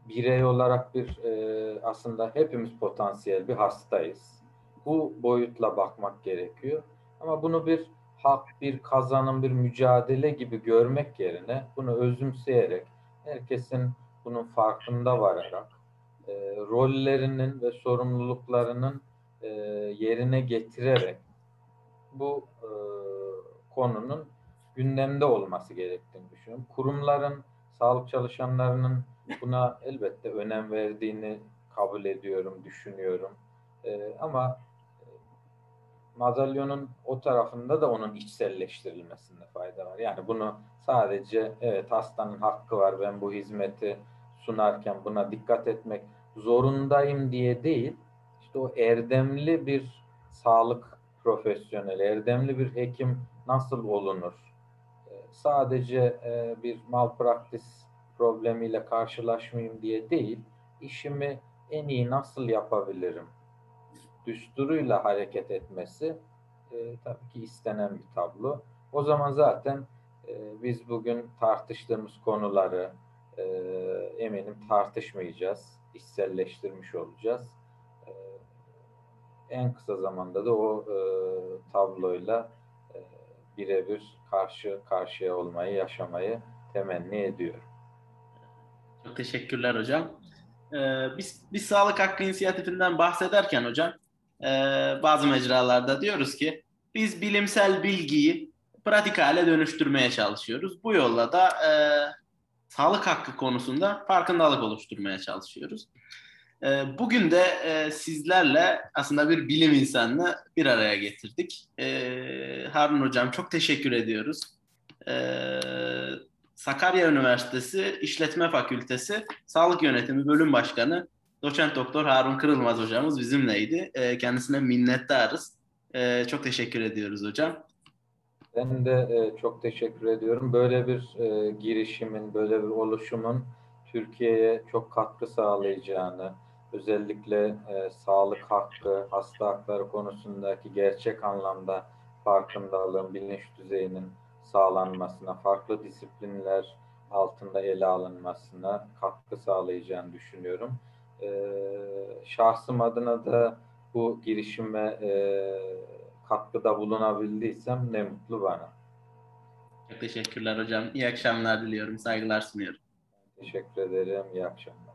birey olarak bir e, aslında hepimiz potansiyel bir hastayız. Bu boyutla bakmak gerekiyor. Ama bunu bir hak, bir kazanım, bir mücadele gibi görmek yerine bunu özümseyerek herkesin bunun farkında vararak e, rollerinin ve sorumluluklarının e, yerine getirerek bu e, konunun gündemde olması gerektiğini düşünüyorum. Kurumların, sağlık çalışanlarının buna elbette önem verdiğini kabul ediyorum, düşünüyorum. E, ama madalyonun o tarafında da onun içselleştirilmesinde fayda var. Yani bunu sadece evet hastanın hakkı var ben bu hizmeti sunarken buna dikkat etmek zorundayım diye değil. İşte o erdemli bir sağlık profesyoneli, erdemli bir hekim nasıl olunur? Ee, sadece e, bir malpraktis problemiyle karşılaşmayayım diye değil, işimi en iyi nasıl yapabilirim? düsturuyla hareket etmesi e, tabii ki istenen bir tablo. O zaman zaten e, biz bugün tartıştığımız konuları e, eminim tartışmayacağız, içselleştirmiş olacağız. E, en kısa zamanda da o e, tabloyla e, birebir karşı karşıya olmayı, yaşamayı temenni ediyorum. Çok teşekkürler hocam. Ee, biz, biz Sağlık Hakkı İnisiyatifinden bahsederken hocam e, bazı mecralarda diyoruz ki biz bilimsel bilgiyi pratik hale dönüştürmeye çalışıyoruz. Bu yolla da e, sağlık hakkı konusunda farkındalık oluşturmaya çalışıyoruz. E, bugün de e, sizlerle aslında bir bilim insanını bir araya getirdik. E, Harun Hocam çok teşekkür ediyoruz. E, Sakarya Üniversitesi İşletme Fakültesi Sağlık Yönetimi Bölüm Başkanı Doçent Doktor Harun Kırılmaz hocamız bizimleydi. Kendisine minnettarız. Çok teşekkür ediyoruz hocam. Ben de e, çok teşekkür ediyorum. Böyle bir e, girişimin, böyle bir oluşumun Türkiye'ye çok katkı sağlayacağını, özellikle e, sağlık hakkı, hasta hakları konusundaki gerçek anlamda farkındalığın, bilinç düzeyinin sağlanmasına, farklı disiplinler altında ele alınmasına katkı sağlayacağını düşünüyorum e, şahsım adına da bu girişime e, katkıda bulunabildiysem ne mutlu bana. Çok teşekkürler hocam. İyi akşamlar diliyorum. Saygılar sunuyorum. Teşekkür ederim. İyi akşamlar.